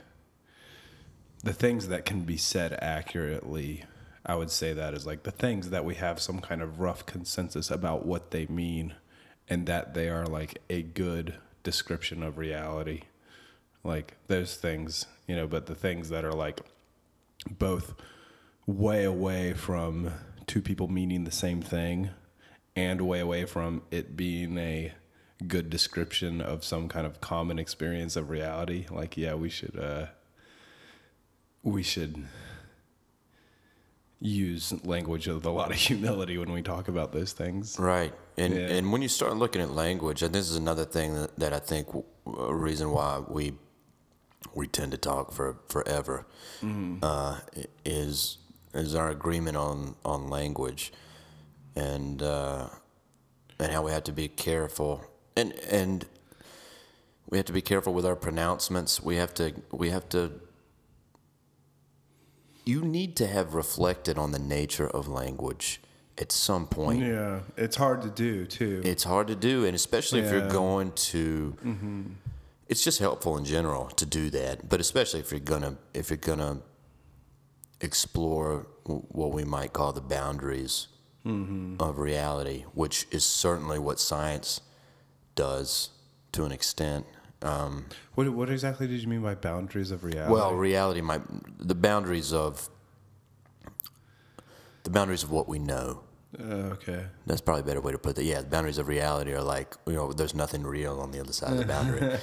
the things that can be said accurately. I would say that is like the things that we have some kind of rough consensus about what they mean and that they are like a good description of reality. Like those things, you know, but the things that are like both way away from two people meaning the same thing and way away from it being a good description of some kind of common experience of reality like yeah we should uh we should use language with a lot of humility when we talk about those things Right. And Yeah. and when you start looking at language, and this is another thing that, that I think a reason why we we tend to talk for forever uh, is is our agreement on on language and uh, and how we have to be careful and and we have to be careful with our pronouncements. We have to we have to you need to have reflected on the nature of language at some point. Yeah it's hard to do too. It's hard to do and especially if you're going to it's just helpful in general to do that but especially if you're gonna if you're gonna explore what we might call the boundaries of reality which is certainly what science does to an extent um, what, what exactly did you mean by boundaries of reality? Well reality might the boundaries of the boundaries of what we know uh, okay That's probably a better way to put it. Yeah, the boundaries of reality are like, you know, there's nothing real on the other side of the boundary.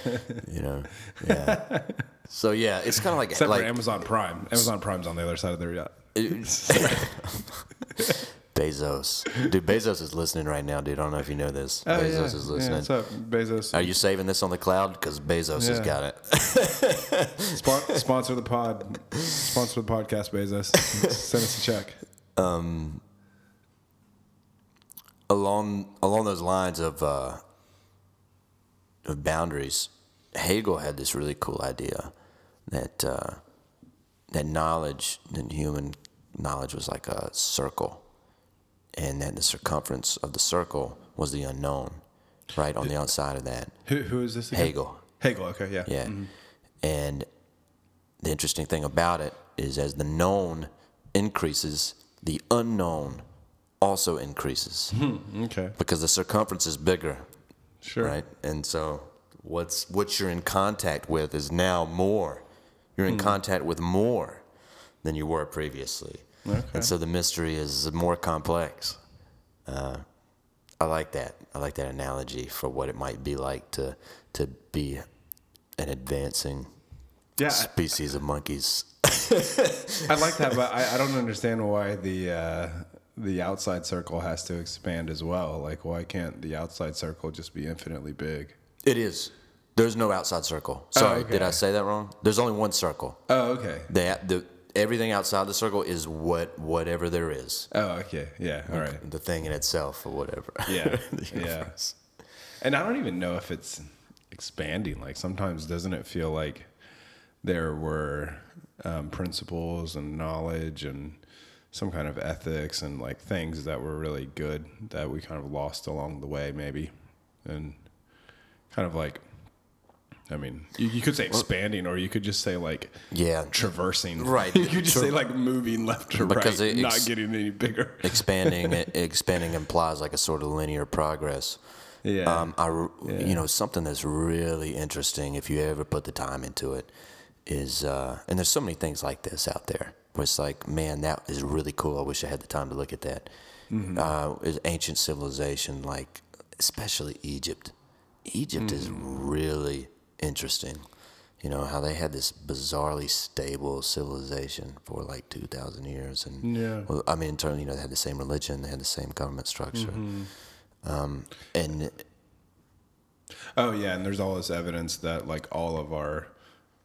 you know, yeah. So yeah, it's kind of like except like for amazon prime amazon prime's on the other side of the reality Bezos. Dude, Bezos is listening right now, dude. I don't know if you know this. Oh, Bezos yeah. is Yeah, listening. what's up, Bezos? Are you saving this on the cloud? Because Bezos has got it. Spon- sponsor the pod. Sponsor the podcast, Bezos. Send us a check. Along along those lines of uh, of boundaries, Hegel had this really cool idea that uh, that knowledge and human knowledge was like a circle, and that the circumference of the circle was the unknown, right on the outside of that. Who, who is this? Again? Hegel, Hegel. Okay, yeah. yeah, and the interesting thing about it is as the known increases, the unknown also increases Okay. because the circumference is bigger, Sure. right? And so what's what you're in contact with is now more. You're in contact with more than you were previously, Okay. and so the mystery is more complex. Uh, I like that. I like that analogy for what it might be like to to be an advancing Yeah, species of monkeys. I like that, but I, I don't understand why the uh, the outside circle has to expand as well. Like, why can't the outside circle just be infinitely big? It is. There's no outside circle. Sorry, did I say that wrong? There's only one circle. Oh, okay. The, the everything outside the circle is what whatever there is. Oh, okay. Yeah. All right. The thing in itself or whatever. Yeah. Yeah. And I don't even know if it's expanding. Like sometimes doesn't it feel like there were um, principles and knowledge and some kind of ethics and like things that were really good that we kind of lost along the way, maybe, and kind of like I mean, you, you could say expanding, or you could just say like Yeah. traversing. Right. you could just Tra- say like moving left to Because right, it not getting any bigger. expanding expanding implies like a sort of linear progress. Yeah. Um, I, r- you know, something that's really interesting if you ever put the time into it is, uh, and there's so many things like this out there where it's like, man, that is really cool. I wish I had the time to look at that. Uh, is ancient civilization, like especially Egypt. Egypt is really interesting. You know how they had this bizarrely stable civilization for like two thousand years, and Yeah. well, I mean, in terms, you know, they had the same religion, they had the same government structure, um, and Oh yeah, and there's all this evidence that like all of our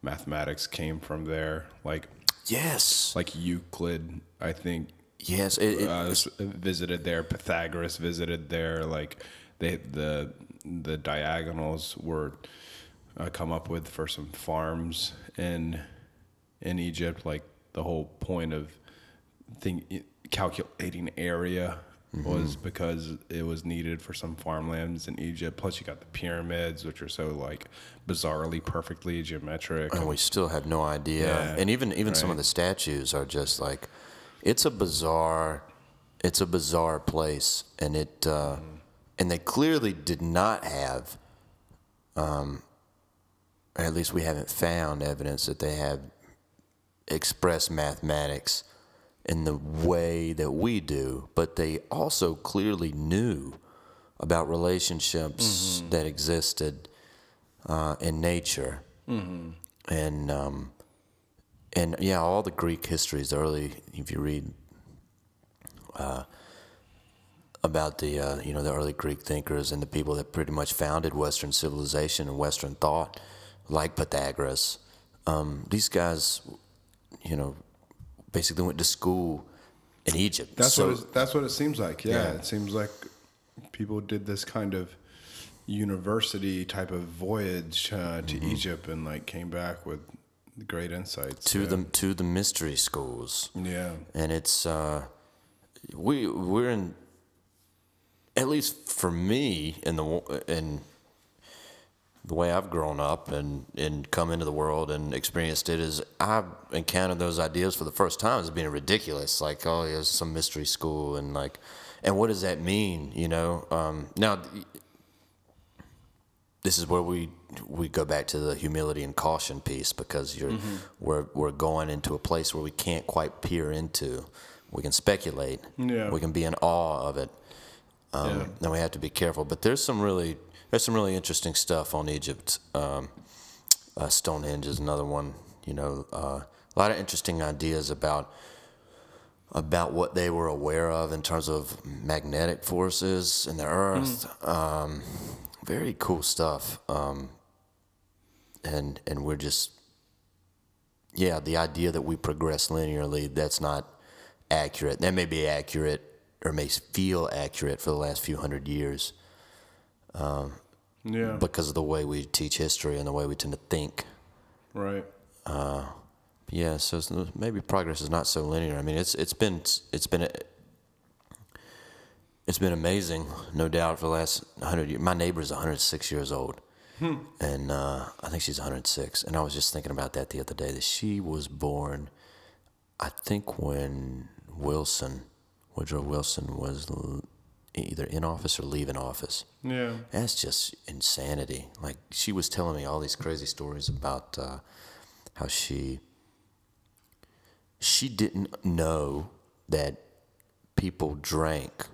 mathematics came from there. Like yes, like Euclid, I think yes, it, it, uh, visited there. Pythagoras visited there. Like they the the diagonals were uh, come up with for some farms in in Egypt. Like the whole point of thing calculating area was because it was needed for some farmlands in Egypt. Plus, you got the pyramids, which are so like bizarrely perfectly geometric. and we still have no idea. Yeah, and even even some of the statues are just like, it's a bizarre, it's a bizarre place, and it, uh, and they clearly did not have, um, or at least we haven't found evidence that they have expressed mathematics in the way that we do, but they also clearly knew about relationships that existed uh, in nature, and um, and yeah, all the Greek histories, the early, if you read uh, about the uh, you know the early Greek thinkers and the people that pretty much founded Western civilization and Western thought, like Pythagoras, um, these guys, you know, basically went to school in Egypt. That's So- what it, that's what it seems like. Yeah, Yeah. it seems like people did this kind of university type of voyage uh, to Mm-hmm. Egypt and like came back with great insights. to yeah. the to the mystery schools. Yeah. and it's uh, we we're in at least for me in the in the way I've grown up and and come into the world and experienced it is I've encountered those ideas for the first time as being ridiculous like oh there's some mystery school and like and what does that mean you know um, now this is where we we go back to the humility and caution piece because you're we're we're going into a place where we can't quite peer into. We can speculate. Yeah. We can be in awe of it. Um, Yeah. Then we have to be careful. But there's some really there's some really interesting stuff on Egypt. Um, uh, Stonehenge is another one. You know, uh, a lot of interesting ideas about about what they were aware of in terms of magnetic forces in the earth. Um, very cool stuff. Um, and and we're just yeah, the idea that we progress linearly, that's not accurate. That may be accurate or may feel accurate for the last few hundred years Yeah. because of the way we teach history and the way we tend to think. right. Uh, Yeah, so it's, maybe progress is not so linear. I mean, it's it's been it's been it's been amazing, no doubt, for the last hundred years. My neighbor is 106 years old, Hmm. and uh, I think she's 106. And I was just thinking about that the other day. That she was born, I think, when Wilson, Woodrow Wilson, was either in office or leaving office. Yeah. That's just insanity. Like she was telling me all these crazy stories about uh, how she she didn't know that people drank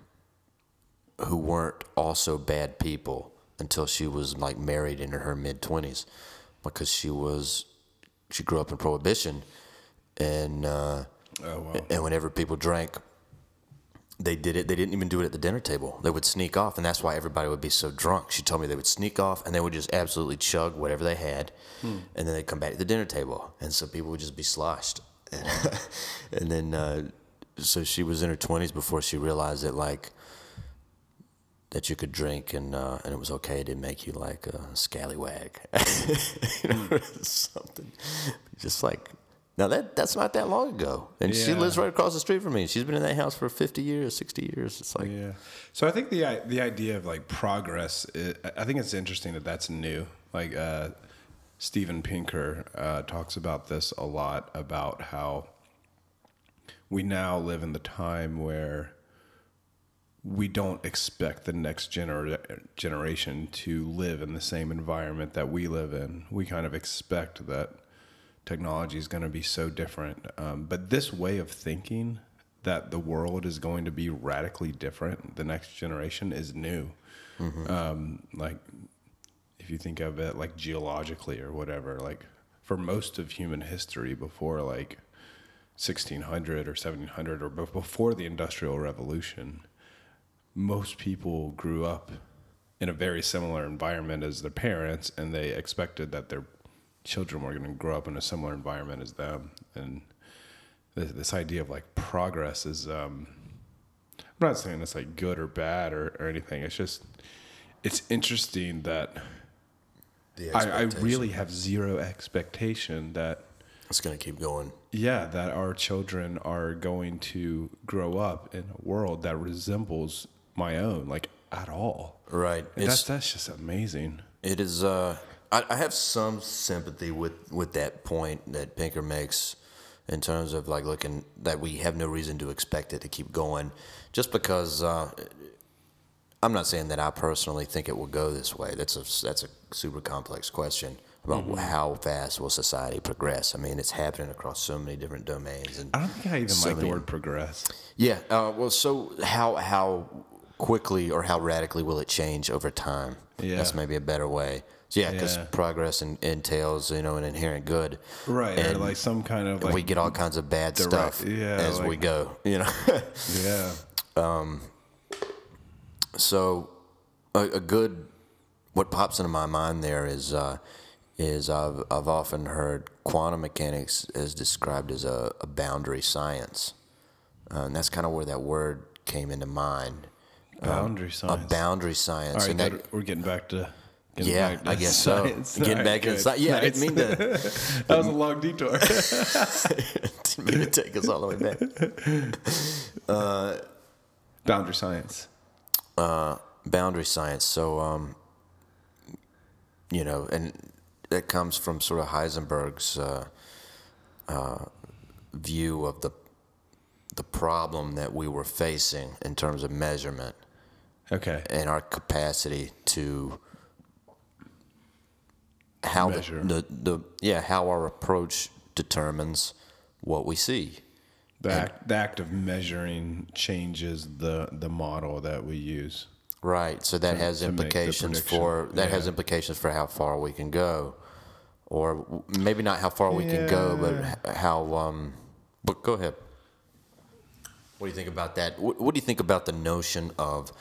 who weren't also bad people until she was like married in her mid twenties, because she was she grew up in prohibition, and uh, Oh wow. and whenever people drank, they did it. They didn't even do it at the dinner table. They would sneak off, and that's why everybody would be so drunk. She told me they would sneak off, and they would just absolutely chug whatever they had, and then they'd come back to the dinner table, and so people would just be sloshed. And, and then, uh, so she was in her twenties before she realized that like that you could drink and uh, and it was okay to make you like a scallywag, you know, something. Just like now that that's not that long ago, and she lives right across the street from me. She's been in that house for fifty years, sixty years. It's like Yeah. So I think the the idea of like progress, i I think it's interesting that that's new. Like, uh, Steven Pinker uh, talks about this a lot about how we now live in the time where we don't expect the next gener- generation to live in the same environment that we live in. We kind of expect that technology is going to be so different. Um, but this way of thinking that the world is going to be radically different, the next generation is new. Um, like, if you think of it like geologically or whatever, like for most of human history before like 1600 or 1700 or before the Industrial Revolution, most people grew up in a very similar environment as their parents and they expected that their children were going to grow up in a similar environment as them and this, this idea of like progress is um i'm not saying it's like good or bad or, or anything it's just it's interesting that The I, I really have zero expectation that It's going to keep going. yeah, that our children are going to grow up in a world that resembles my own, like at all. Right. That's that's just amazing. It is. Uh, I, I have some sympathy with with that point that Pinker makes, in terms of like looking that we have no reason to expect it to keep going, just because. Uh, I'm not saying that I personally think it will go this way. That's a that's a super complex question about how fast will society progress. I mean, it's happening across so many different domains, and I don't think I even So like the word progress. yeah. Uh, well, so how how quickly or how radically will it change over time? Yeah. That's maybe a better way. So, yeah, because Yeah. progress in, entails you know an inherent good. Right. or And like some kind of like we get all kinds of bad direct- stuff yeah, as we go. You know. yeah. Um. so a, a good what pops into my mind there is uh, is I've I've often heard quantum mechanics is described as a, a boundary science, uh, and that's kind of where that word came into mind. Boundary A science. A boundary science. All right, and that, we're getting back to getting yeah, I guess science. so. Getting back right, inside. good. Yeah, I didn't mean to, that was a long detour. didn't mean to take us all the way back. Boundary science. boundary science. So, um, you know, and that comes from sort of Heisenberg's uh, uh, view of the the problem that we were facing in terms of measurement Okay. and our capacity to how the, the the yeah how our approach determines what we see. The act, the act of measuring changes the the model that we use. Right. So that to- has to implications for that has implications for how far we can go, or maybe not how far we can go, but how. Um, but go ahead. What do you think about that? What, what do you think about the notion of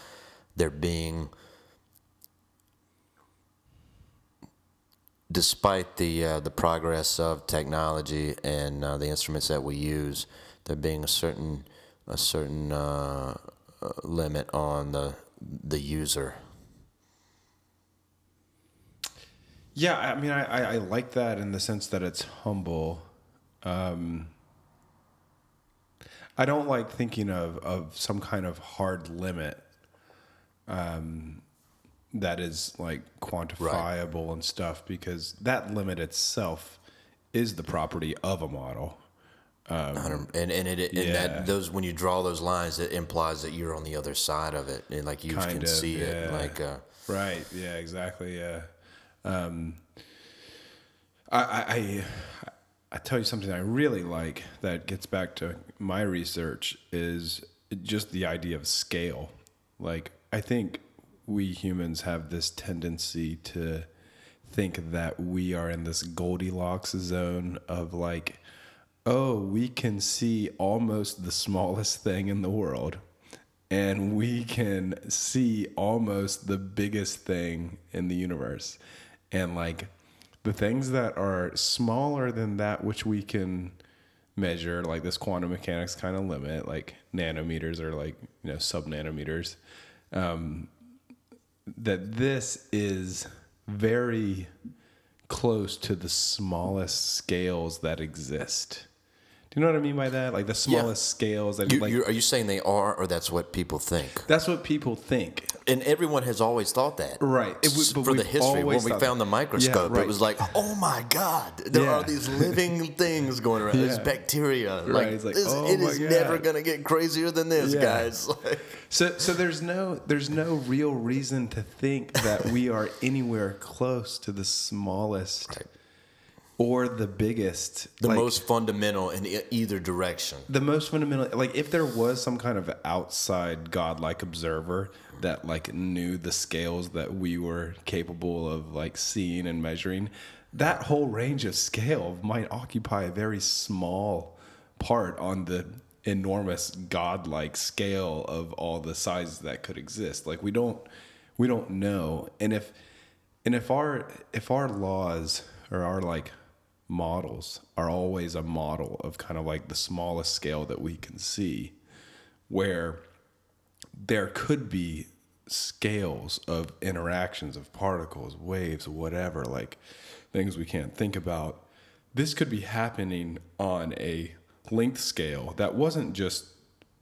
there being, despite the uh, the progress of technology and uh, the instruments that we use, there being a certain a certain uh, uh, limit on the the user. Yeah, I mean, I, I, I like that in the sense that it's humble. Um, I don't like thinking of, of some kind of hard limit um, that is like quantifiable and stuff because that limit itself is the property of a model. and and it and yeah. that those when you draw those lines, it implies that you're on the other side of it, and like you Kind can of, see it. Like uh, Right. Yeah. Exactly. Yeah. Um, I, I, I, I tell you something I really like that gets back to my research is just the idea of scale. Like, I think we humans have this tendency to think that we are in this Goldilocks zone of like, oh, we can see almost the smallest thing in the world and we can see almost the biggest thing in the universe. And like the things that are smaller than that which we can measure, like this quantum mechanics kind of limit, like nanometers or like, you know, sub nanometers, um, that this is very close to the smallest scales that exist Do you know what I mean by that? Like the smallest scales. That, You, like, are you saying they are, or that's what people think? that's what people think. And everyone has always thought that. Right. It but For the history, when we found that. the microscope, Yeah, it was like, oh my God, there Yeah. are these living things going around. There's Yeah. bacteria. Like, It's like, this, oh it is never going to get crazier than this, Yeah. guys. So, so there's no there's no real reason to think that we are anywhere close to the smallest Right. Or the biggest. the Like, most fundamental in e- either direction. the most fundamental like if there was some kind of outside godlike observer that like knew the scales that we were capable of like seeing and measuring that whole range of scale might occupy a very small part on the enormous godlike scale of all the sizes that could exist like we don't we don't know and if and if our if our laws or our like models are always a model of kind of like the smallest scale that we can see where there could be scales of interactions of particles waves whatever like things we can't think about. This could be happening on a length scale that wasn't just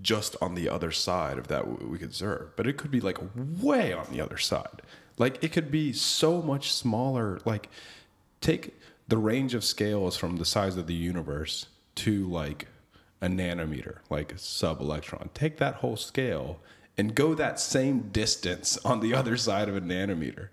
just on the other side of that we could observe but it could be like way on the other side. Like it could be so much smaller like take the range of scales from the size of the universe to like a nanometer, like a sub electron. Take that whole scale and go that same distance on the other side of a nanometer.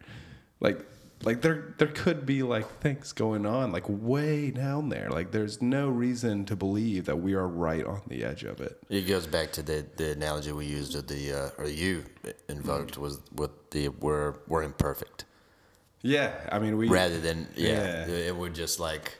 Like like there there could be like things going on like way down there. Like there's no reason to believe that we are right on the edge of it. It goes back to the, the analogy we used of the uh, or you invoked was with the we're we're imperfect Yeah, I mean we rather than yeah, Yeah. it- we're just like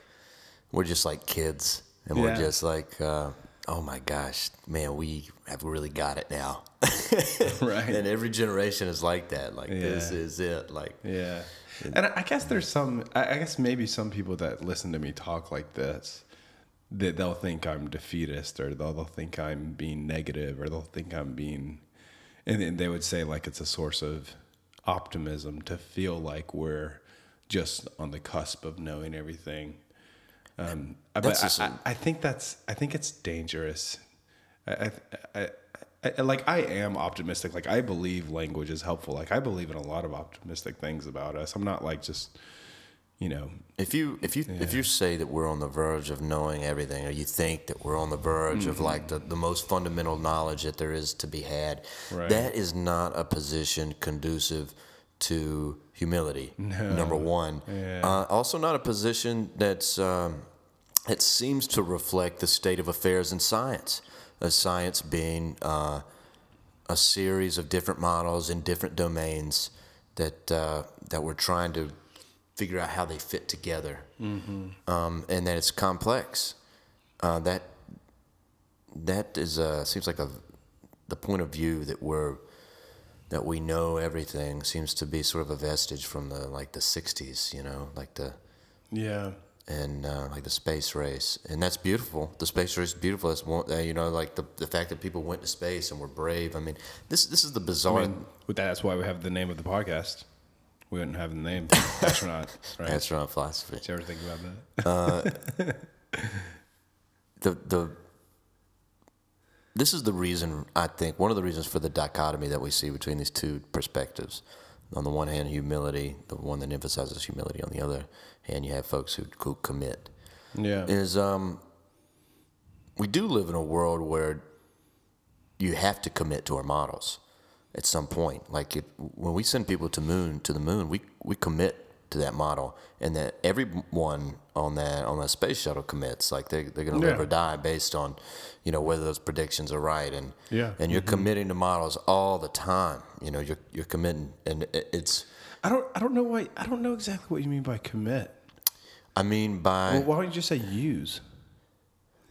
we're just like kids and we're just like uh, oh my gosh man we have really got it now right. and every generation is like that like this is it like Yeah. And I guess there's some, I guess maybe some people that listen to me talk like this, that they'll think I'm defeatist or they'll, they'll think I'm being negative or they'll think I'm being, and then they would say like it's a source of optimism to feel like we're just on the cusp of knowing everything. Um, I- but I, I, I think that's, I think it's dangerous. I, I, I, like I am optimistic. Like I believe language is helpful. Like I believe in a lot of optimistic things about us. I'm not like just, you know, If you if you if you say that we're on the verge of knowing everything, or you think that we're on the verge of like the, the most fundamental knowledge that there is to be had, Right. that is not a position conducive to humility. Number one. Yeah. Uh, also, not a position that's um, it seems to reflect the state of affairs in science. A science being uh, a series of different models in different domains that uh, that we're trying to figure out how they fit together, um, and that it's complex. Uh, that that is uh, seems like a the point of view that we're that we know everything seems to be sort of a vestige from the like the '60s, you know, like the yeah, and uh, like the space race, and that's beautiful. The space race is beautiful. It's one, uh, you know, like the the fact that people went to space and were brave. I mean, this this is the bizarre. I mean, with that, that's why we have the name of the podcast. We wouldn't have the name astronaut, right? astronaut philosophy. Did you ever think about that? the the this is the reason I think one of the reasons for the dichotomy that we see between these two perspectives. On the one hand, humility, the one that emphasizes humility. On the other hand, you have folks who, who commit. Yeah, Is um, we do live in a world where you have to commit to our models at some point. Like if, when we send people to moon to the moon, we we commit to that model, and that everyone on that on that space shuttle commits. Like they they're gonna live or die based on, you know, whether those predictions are right. And Yeah. and you're committing to models all the time. You know, you're you're committing, and it's. I don't, I don't know why. I don't know exactly what you mean by commit. I mean, by Well, why don't you just say use?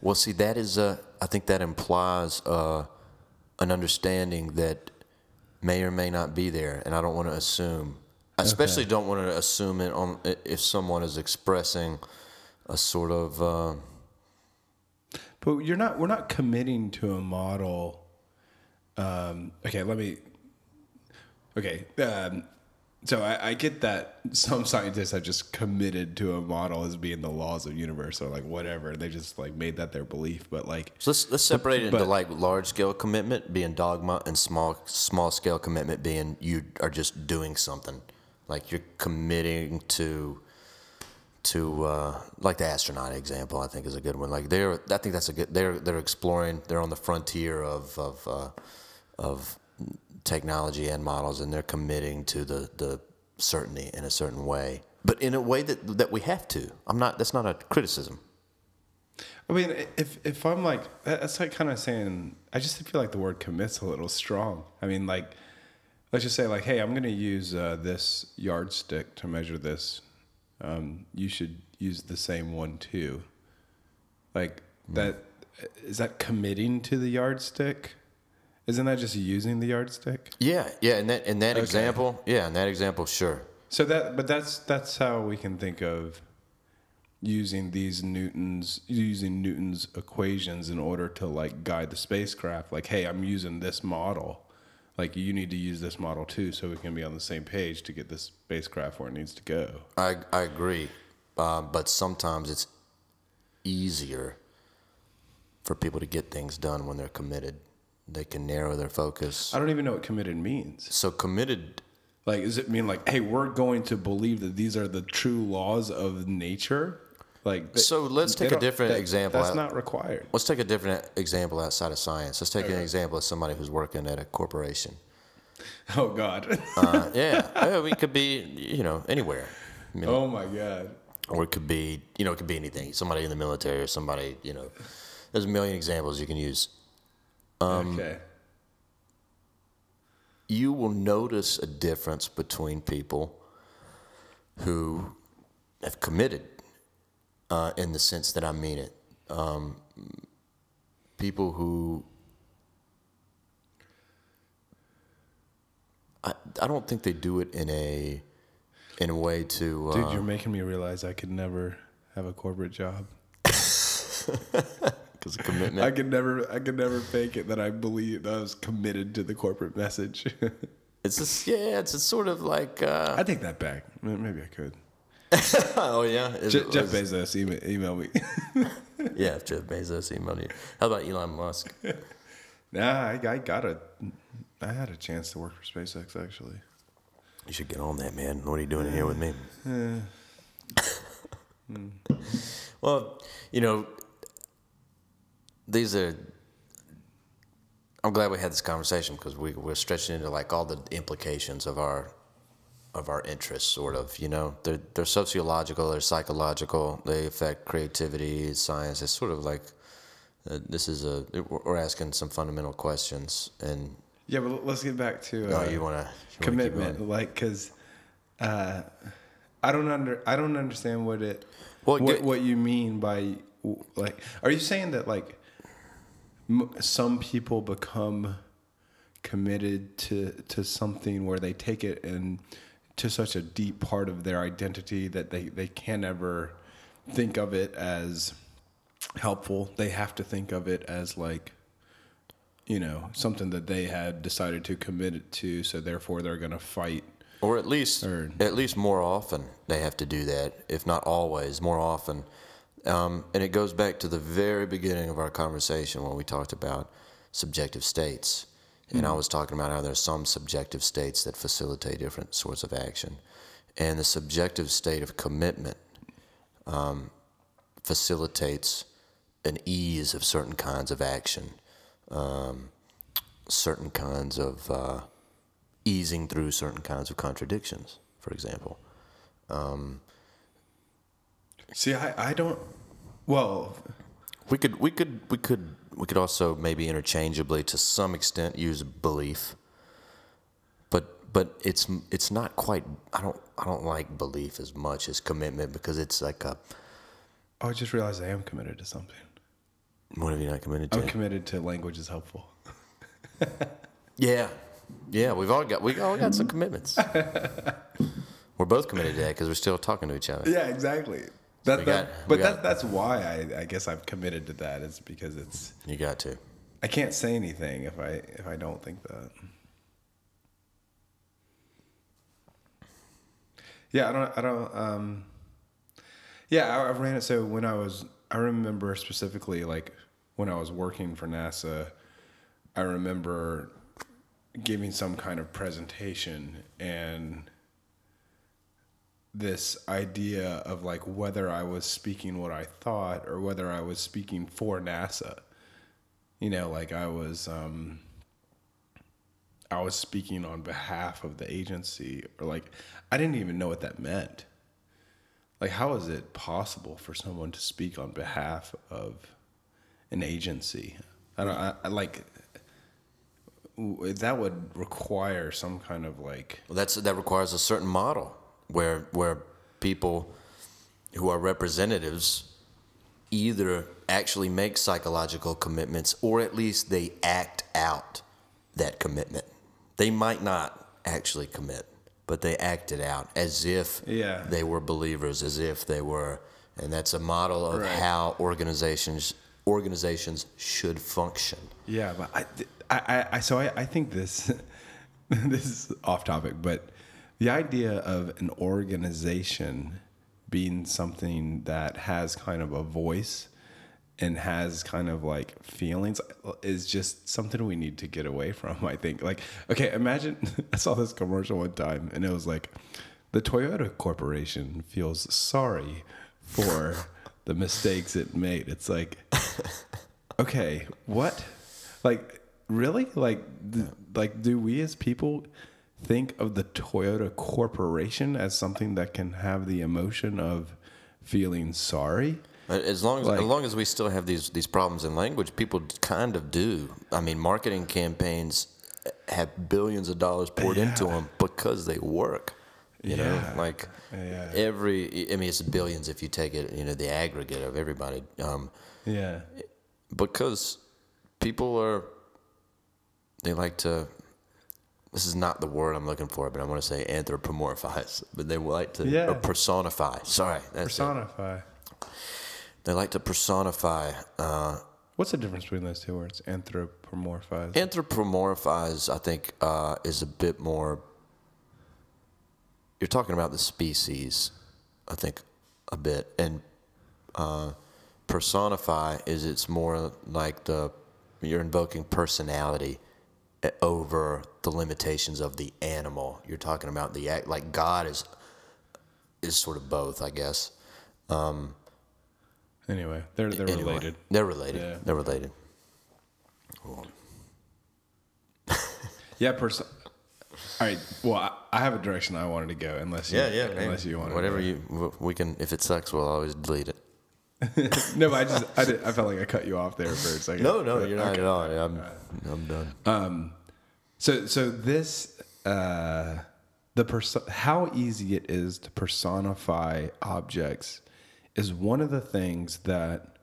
Well, see, that is a. I think that implies uh, an understanding that may or may not be there, and I don't want to assume. I especially don't want to assume it on if someone is expressing a sort of. Uh, But you're not. We're not committing to a model. Um, okay, let me. Okay, um, so I, I get that some scientists have just committed to a model as being the laws of the universe or like whatever. They just like made that their belief. But like, So let's let's separate it into but- like large scale commitment being dogma and small small scale commitment being you are just doing something, like you're committing to to uh, like the astronaut example. I think is a good one. Like they're I think that's a good. They're they're exploring. They're on the frontier of of uh, of technology and models, and they're committing to the the certainty in a certain way, but in a way that that we have to. I'm not. That's not a criticism. I mean, if if I'm like, that's like kind of saying, I just feel like the word commits a little strong. I mean, like, let's just say like, hey, I'm going to use uh, this yardstick to measure this. Um, you should use the same one too. Like that, is that committing to the yardstick? Isn't that just using the yardstick? Yeah, yeah. In that in that Okay. example, yeah, in that example, sure. So that, but that's that's how we can think of using these Newton's using Newton's equations in order to like guide the spacecraft. Like, hey, I'm using this model. Like, you need to use this model too, so we can be on the same page to get this spacecraft where it needs to go. I I agree, uh, but sometimes it's easier for people to get things done when they're committed. They can narrow their focus. I don't even know what committed means. So committed, Like, does it mean like, hey, we're going to believe that these are the true laws of nature? Like, So let's they take a different that- example That's out- not required. let's take a different example outside of science. Let's take an example of somebody who's working at a corporation. Oh God. Uh, yeah, yeah, we could be, you know, anywhere. I mean, oh my God. or it could be you know it could be anything somebody in the military or somebody you know there's a million examples you can use Um, okay. you will notice a difference between people who have committed uh, in the sense that i mean it um, people who I, I don't think they do it in a in a way to uh, Dude, you're making me realize I could never have a corporate job. because a commitment I could never, I could never fake it that I believe that I was committed to the corporate message. It's just yeah, it's a sort of like uh, I take that back. Maybe I could. oh yeah, Je- it- Jeff Bezos email, email me. yeah, if Jeff Bezos emailed you. How about Elon Musk? nah, I, I got a, I had a chance to work for SpaceX actually. You should get on that, man. What are you doing here with me? well, you know, these are. I'm glad we had this conversation because we, we're stretching into like all the implications of our of our interests, sort of. You know, they're they're sociological, they're psychological, they affect creativity, science. It's sort of like uh, this is a we're asking some fundamental questions, and Yeah, but let's get back to uh, you want to commitment, like because uh, I don't under I don't understand what it Well, what, get- what you mean by like. Are you saying that like some people become committed to to something where they take it and to such a deep part of their identity that they they can ever think of it as helpful. They have to think of it as like you know something that they had decided to commit it to so therefore they're going to fight or at least Or- at least more often they have to do that, if not always, more often. Um, and it goes back to the very beginning of our conversation when we talked about subjective states. And I was talking about how there's some subjective states that facilitate different sorts of action. And the subjective state of commitment um, facilitates an ease of certain kinds of action, um, certain kinds of uh, easing through certain kinds of contradictions, for example. See i, I don't well We could we could we could we could also maybe interchangeably to some extent use belief. But but it's it's not quite I don't I don't like belief as much as commitment because it's like a oh, i just realized i am committed to something what have you not committed to? i'm committed to language is helpful Yeah, yeah, we've all got we all got some commitments. we're both committed to that because we're still talking to each other. yeah exactly that, we that- got- but got- that, that's why I, I guess i've committed to that is because it's You got to. i can't say anything if i if i don't think that Yeah, I don't. I don't. Um, yeah, I, I ran it. So when I was, I remember specifically like when I was working for NASA, I remember giving some kind of presentation and this idea of like whether I was speaking what I thought or whether I was speaking for NASA. You know, like I was um I was speaking on behalf of the agency or like I didn't even know what that meant. Like how is it possible for someone to speak on behalf of an agency? I don't I, I like that would require some kind of like Well, that's that requires a certain model where where people who are representatives either actually make psychological commitments or at least they act out that commitment. They might not actually commit, but they act it out as if Yeah. they were believers, as if they were, and that's a model of Right. how organizations organizations should function. Yeah, but I, I, I, I so I, I think this, this is off topic, but the idea of an organization being something that has kind of a voice and has kind of like feelings is just something we need to get away from. I think. Like, okay, imagine I saw this commercial one time, and it was like, the Toyota Corporation feels sorry for the mistakes it made. It's like, okay, what? Like, really? Like, th- like, do we as people think of the Toyota Corporation as something that can have the emotion of feeling sorry? As long as, Like- as long as we still have these these problems in language, people kind of do. I mean, marketing campaigns have billions of dollars poured into them because they work. You Yeah. know, like Yeah. every. I mean, it's billions if you take it. You know, the aggregate of everybody. Um, Yeah. because people are they like to this is not the word I'm looking for, but I want to say anthropomorphize. But they like to Yeah. personify. Sorry, that's it. Personify. They like to personify. Uh, What's the difference between those two words? Anthropomorphize. anthropomorphize, I think, uh, is a bit more. You're talking about the species, I think, a bit, and uh, personify is it's more like the you're invoking personality over the limitations of the animal. You're talking about the act like God is is sort of both, I guess. Um, Anyway, they're they're Anyway, related. They're related. Yeah. They're related. Yeah, person. All right. Well, I, I have a direction I wanted to go. Unless you, unless you want to whatever you we can. If it sucks, we'll always delete it. No, but I just I, did, I felt like I cut you off there for a second. No, no, But- you're not okay. at all. I'm I'm done. Um, So so this uh, the perso- how easy it is to personify objects is one of the things that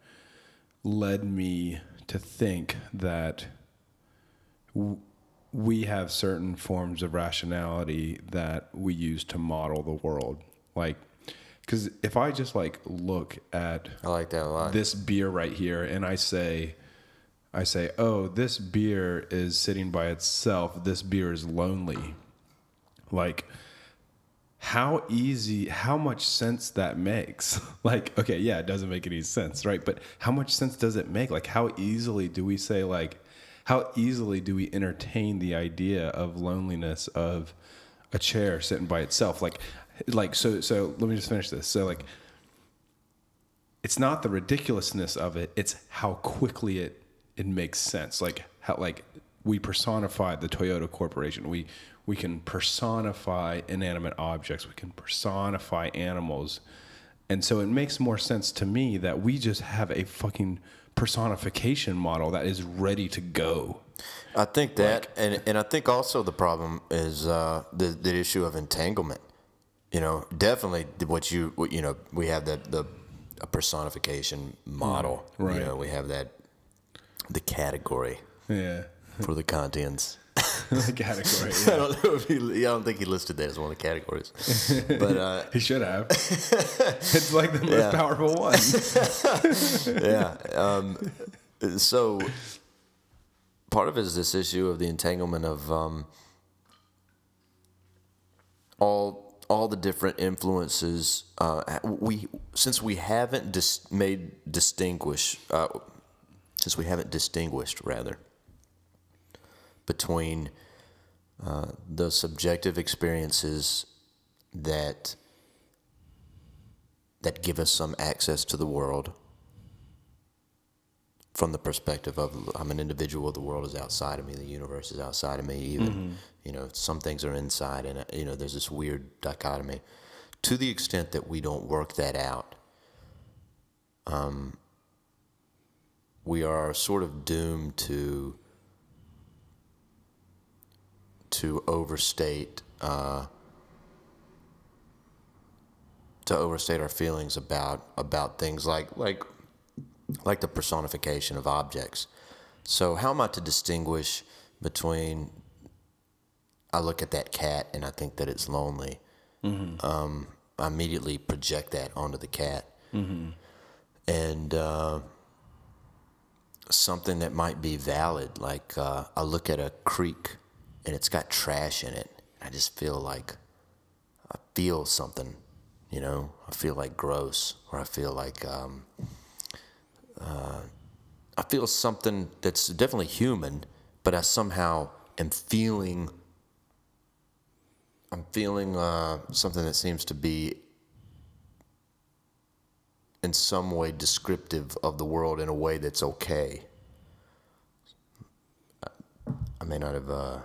led me to think that w- we have certain forms of rationality that we use to model the world like because if i just like look at I like that a lot. this beer right here and I say I say, "Oh, this beer is sitting by itself. This beer is lonely." Like how easy how much sense that makes. like, okay, yeah, it doesn't make any sense, right? But how much sense does it make? Like how easily do we say like how easily do we entertain the idea of loneliness of a chair sitting by itself? Like like so so let me just finish this. So like it's not the ridiculousness of it it's how quickly it it makes sense. Like how like we personify the toyota corporation. We we can personify inanimate objects. We can personify animals. And so it makes more sense to me that we just have a fucking personification model that is ready to go. I think that, and and I think also the problem is uh, the the issue of entanglement. You know, definitely what you what, you know we have that the a personification model. right. You know, we have that the category yeah for the Kantians. the category I don't know if he, I don't think he listed that as one of the categories, but uh, he should have it's like the most Yeah. powerful one yeah. Um, so part of it is this issue of the entanglement of um, all all the different influences. Uh, we since we haven't dis- made distinguish uh, since we haven't distinguished rather between uh, the subjective experiences that that give us some access to the world from the perspective of I'm an individual, the world is outside of me, the universe is outside of me. Even mm-hmm. You know, some things are inside, and you know, there's this weird dichotomy. To the extent that we don't work that out, um, we are sort of doomed to to overstate uh, to overstate our feelings about about things like like like the personification of objects. So, how am I to distinguish between I look at that cat and I think that it's lonely? Mm-hmm. Um, I immediately project that onto the cat. Mm-hmm. And uh, something that might be valid, like uh, I look at a creek and it's got trash in it. I just feel like I feel something, you know, I feel like gross or I feel like. Um, uh, I feel something that's definitely human, but I somehow am feeling. I'm feeling uh, something that seems to be in some way descriptive of the world in a way that's okay. I may not have uh,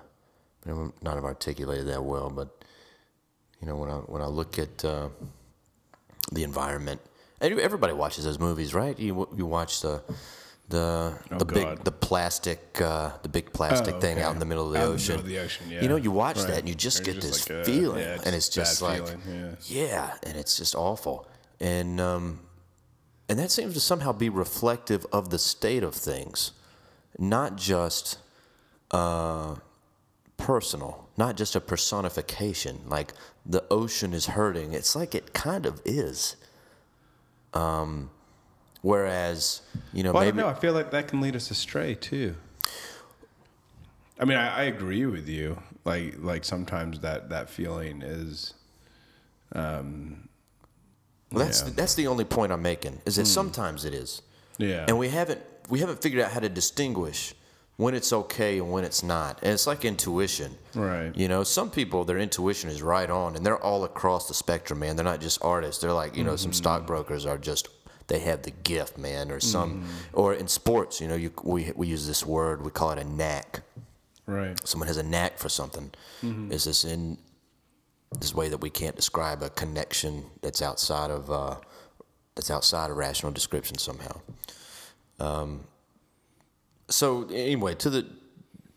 not have articulated that well, but you know when I when I look at uh, the environment Everybody watches those movies, right? You you watch the the oh, the God. big the plastic uh, the big plastic oh, okay. thing out in the middle of the out ocean. Of the ocean yeah. You know, you watch right. that and you just get just this like a, feeling, yeah, and it's just like yeah. yeah. and it's just awful, and um, and that seems to somehow be reflective of the state of things, not just uh, personal, not just a personification. Like the ocean is hurting. It's like it kind of is um, whereas, you know, well, maybe. I don't know. I feel like that can lead us astray too. I mean, I, I agree with you. Like, like sometimes that that feeling is. Um, well, that's yeah. the, that's the only point I'm making. Is that hmm. sometimes it is. Yeah. And we haven't we haven't figured out how to distinguish when it's okay and when it's not. And it's like intuition. Right. You know, some people their intuition is right on and they're all across the spectrum, man. They're not just artists. They're like, you know, mm-hmm. some stockbrokers are just they have the gift, man, or some mm. or in sports, you know, you we we use this word, we call it a knack. Right. Someone has a knack for something. Mm-hmm. Is this in this way that we can't describe a connection that's outside of uh, that's outside of rational description somehow. Um, so anyway, to the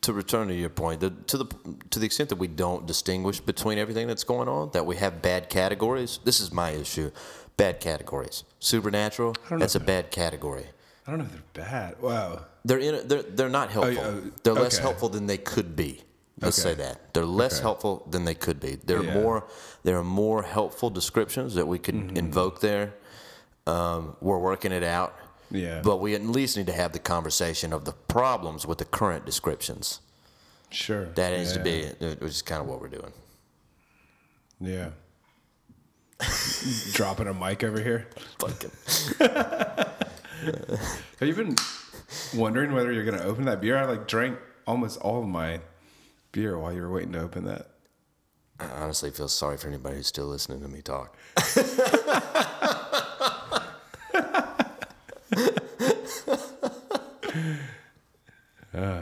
to return to your point, the, to the to the extent that we don't distinguish between everything that's going on, that we have bad categories. This is my issue. Bad categories. Supernatural. That's a bad category. I don't know if they're bad. Wow. They're in. A, they're they're not helpful. Oh, they're less helpful than they could be. Let's okay. say that they're less okay. helpful than they could be. There are yeah. more. There are more helpful descriptions that we can mm-hmm. invoke there. Um, we're working it out. Yeah. But we at least need to have the conversation of the problems with the current descriptions. Sure. That needs yeah. to be, which is kind of what we're doing. Yeah. Dropping a mic over here. Fucking. Have you been wondering whether you're going to open that beer? I like drank almost all of my beer while you were waiting to open that. I honestly feel sorry for anybody who's still listening to me talk. Uh,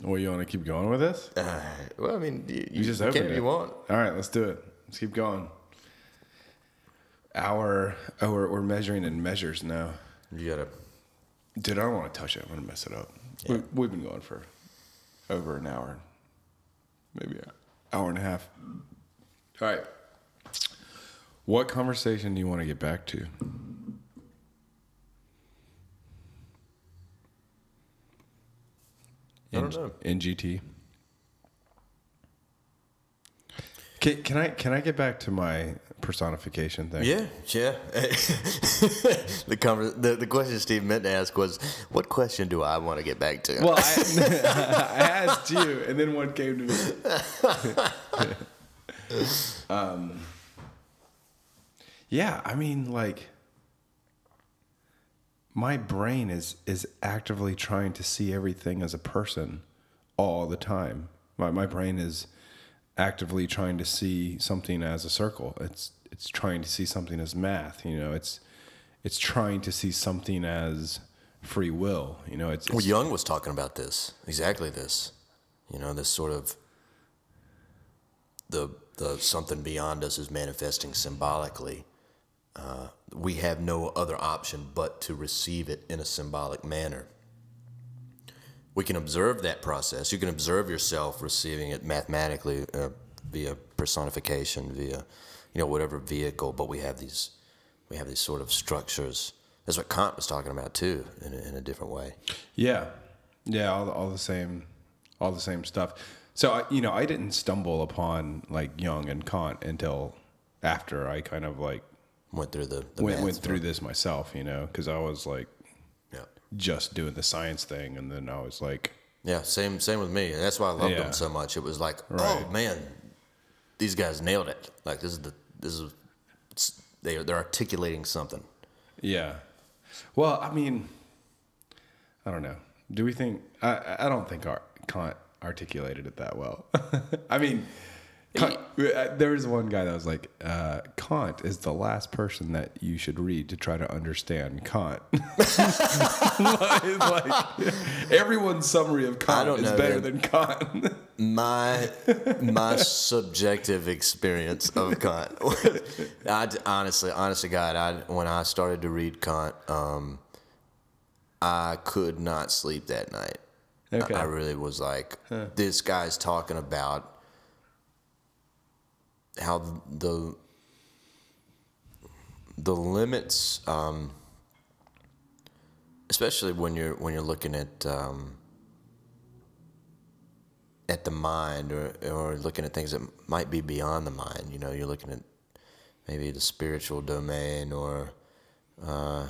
well, you want to keep going with this? Uh, well, I mean, you, you, you just open it. You want? All right, let's do it. Let's keep going. Our oh, we're, we're measuring in measures now. You gotta. Dude, I don't want to touch it. I'm gonna mess it up. Yeah. We, we've been going for over an hour, maybe an hour and a half. All right. What conversation do you want to get back to? I don't know. NGT. Can, can I can I get back to my personification thing? Yeah, yeah. the, conver- the the question Steve meant to ask was, "What question do I want to get back to?" Well, I, I asked you, and then one came to me. um, yeah, I mean, like, my brain is is actively trying to see everything as a person all the time. My my brain is actively trying to see something as a circle. It's it's trying to see something as math. You know, it's it's trying to see something as free will. You know, it's, it's well, Jung was talking about this exactly this. You know, this sort of the the something beyond us is manifesting symbolically. Uh, we have no other option but to receive it in a symbolic manner. We can observe that process. You can observe yourself receiving it mathematically uh, via personification, via you know whatever vehicle. But we have these we have these sort of structures. That's what Kant was talking about too, in a, in a different way. Yeah, yeah, all, all the same, all the same stuff. So I, you know, I didn't stumble upon like Jung and Kant until after I kind of like went through the, the went, went through this myself, you know, because I was like. Just doing the science thing, and then I was like, yeah, same same with me. That's why I loved Yeah. them so much. It was like, oh, Right. oh man, these guys nailed it. Like this is the this is they they're articulating something. yeah. Well, I mean, I don't know. Do we think? I I don't think our Kant articulated it that well. I mean. Kant, uh, there was one guy that was like, uh, Kant is the last person that you should read to try to understand Kant. like, like, everyone's summary of Kant is know, better man. than Kant. My my subjective experience of Kant. I honestly, honestly, God, I when I started to read Kant, um, I could not sleep that night. Okay. I, I really was like, this guy's talking about how the the limits, um, especially when you're when you're looking at um, at the mind or or looking at things that might be beyond the mind. You know, you're looking at maybe the spiritual domain or uh,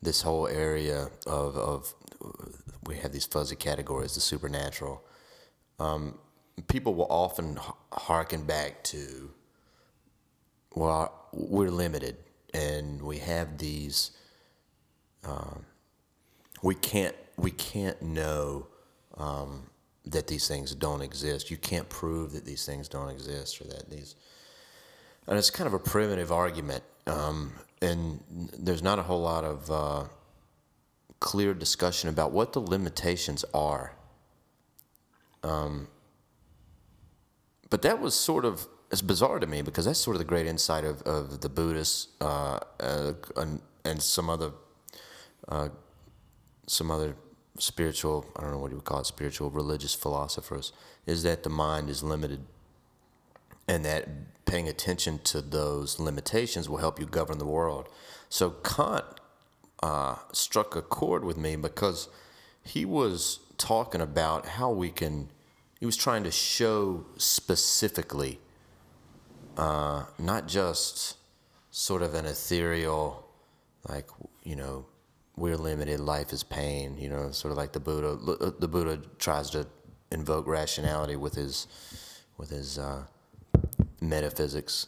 this whole area of of we have these fuzzy categories, the supernatural. Um, people will often harken back to, well, we're limited and we have these. Um, we can't we can't know um, that these things don't exist. You can't prove that these things don't exist or that these. And it's kind of a primitive argument, um, and there's not a whole lot of uh, clear discussion about what the limitations are. Um, but that was sort of it's bizarre to me because that's sort of the great insight of, of the Buddhists uh, uh, and, and some other uh, some other spiritual I don't know what you would call it spiritual religious philosophers is that the mind is limited and that paying attention to those limitations will help you govern the world. So Kant uh, struck a chord with me because he was talking about how we can. He was trying to show specifically, uh, not just sort of an ethereal, like you know, we're limited. Life is pain. You know, sort of like the Buddha. The Buddha tries to invoke rationality with his, with his uh, metaphysics.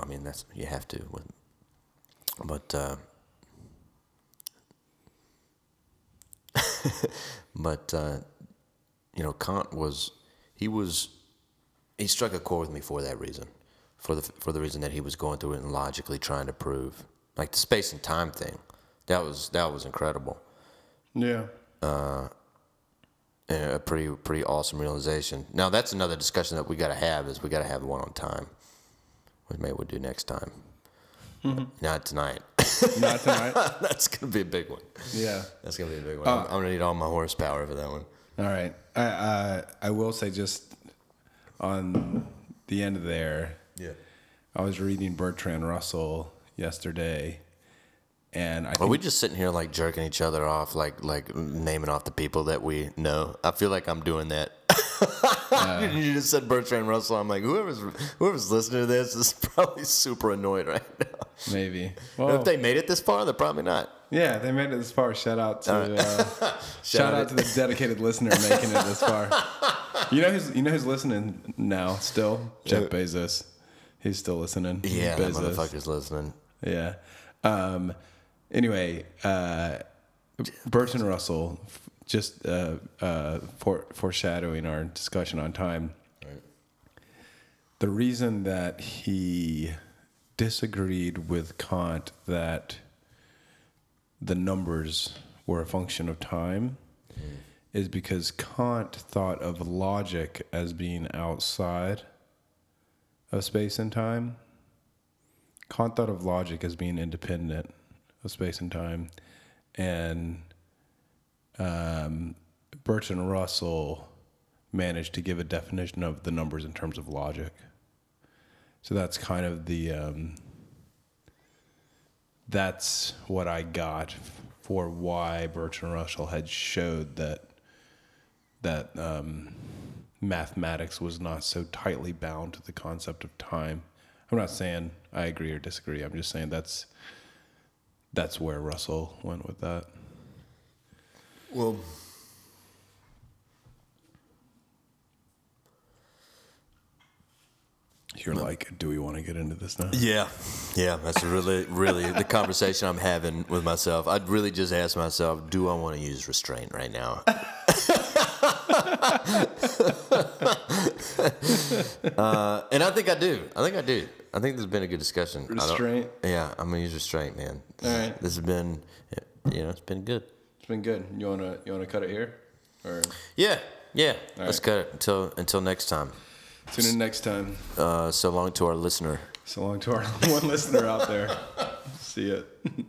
I mean, that's you have to. But uh, but uh, you know, Kant was he was he struck a chord with me for that reason, for the for the reason that he was going through it and logically trying to prove like the space and time thing. That was that was incredible yeah. and a pretty pretty awesome realization. Now that's another discussion that we got to have is we got to have one on time, which maybe we'll do next time. Mm-hmm. Not tonight. Not tonight. that's gonna be a big one. yeah. That's gonna be a big one. Uh, I'm, I'm gonna need all my horsepower for that one. All right. I uh, I will say just on the end of there, Yeah. I was reading Bertrand Russell yesterday, and I Are we just sitting here like jerking each other off, like like naming off the people that we know? I feel like I'm doing that. you just said Bertrand Russell. I'm like, whoever's whoever's listening to this is probably super annoyed right now. maybe. if they made it this far, they're probably not. Yeah, they made it this far. Shout out to uh, shout, Shout out out to the dedicated listener making it this far. You know who's you know who's listening now still? Jeff Bezos. He's still listening. Yeah, that motherfucker's listening. Yeah. Um, anyway, uh, Bertrand Russell, just uh, uh, for, foreshadowing our discussion on time. The reason that he disagreed with Kant that the numbers were a function of time is because Kant thought of logic as being outside of space and time. Kant thought of logic as being independent of space and time, and um, Bertrand Russell managed to give a definition of the numbers in terms of logic. So that's kind of the um, that's what I got for why Bertrand Russell had showed that that um, mathematics was not so tightly bound to the concept of time. I'm not saying I agree or disagree. I'm just saying that's that's where Russell went with that. Well, You're like, do we want to get into this now? yeah, yeah. That's really, really the conversation I'm having with myself. I'd really just ask myself, do I want to use restraint right now? uh, and I think I do. I think I do. I think there's been a good discussion. Restraint? Yeah, I'm gonna use restraint, man. This, All is- right. this has been, you know, it's been good. It's been good. You wanna you wanna cut it here, or Yeah, yeah. Let's right. cut it until until next time. Tune in next time? Uh, so long to our listener. So long to our one listener out there. See ya.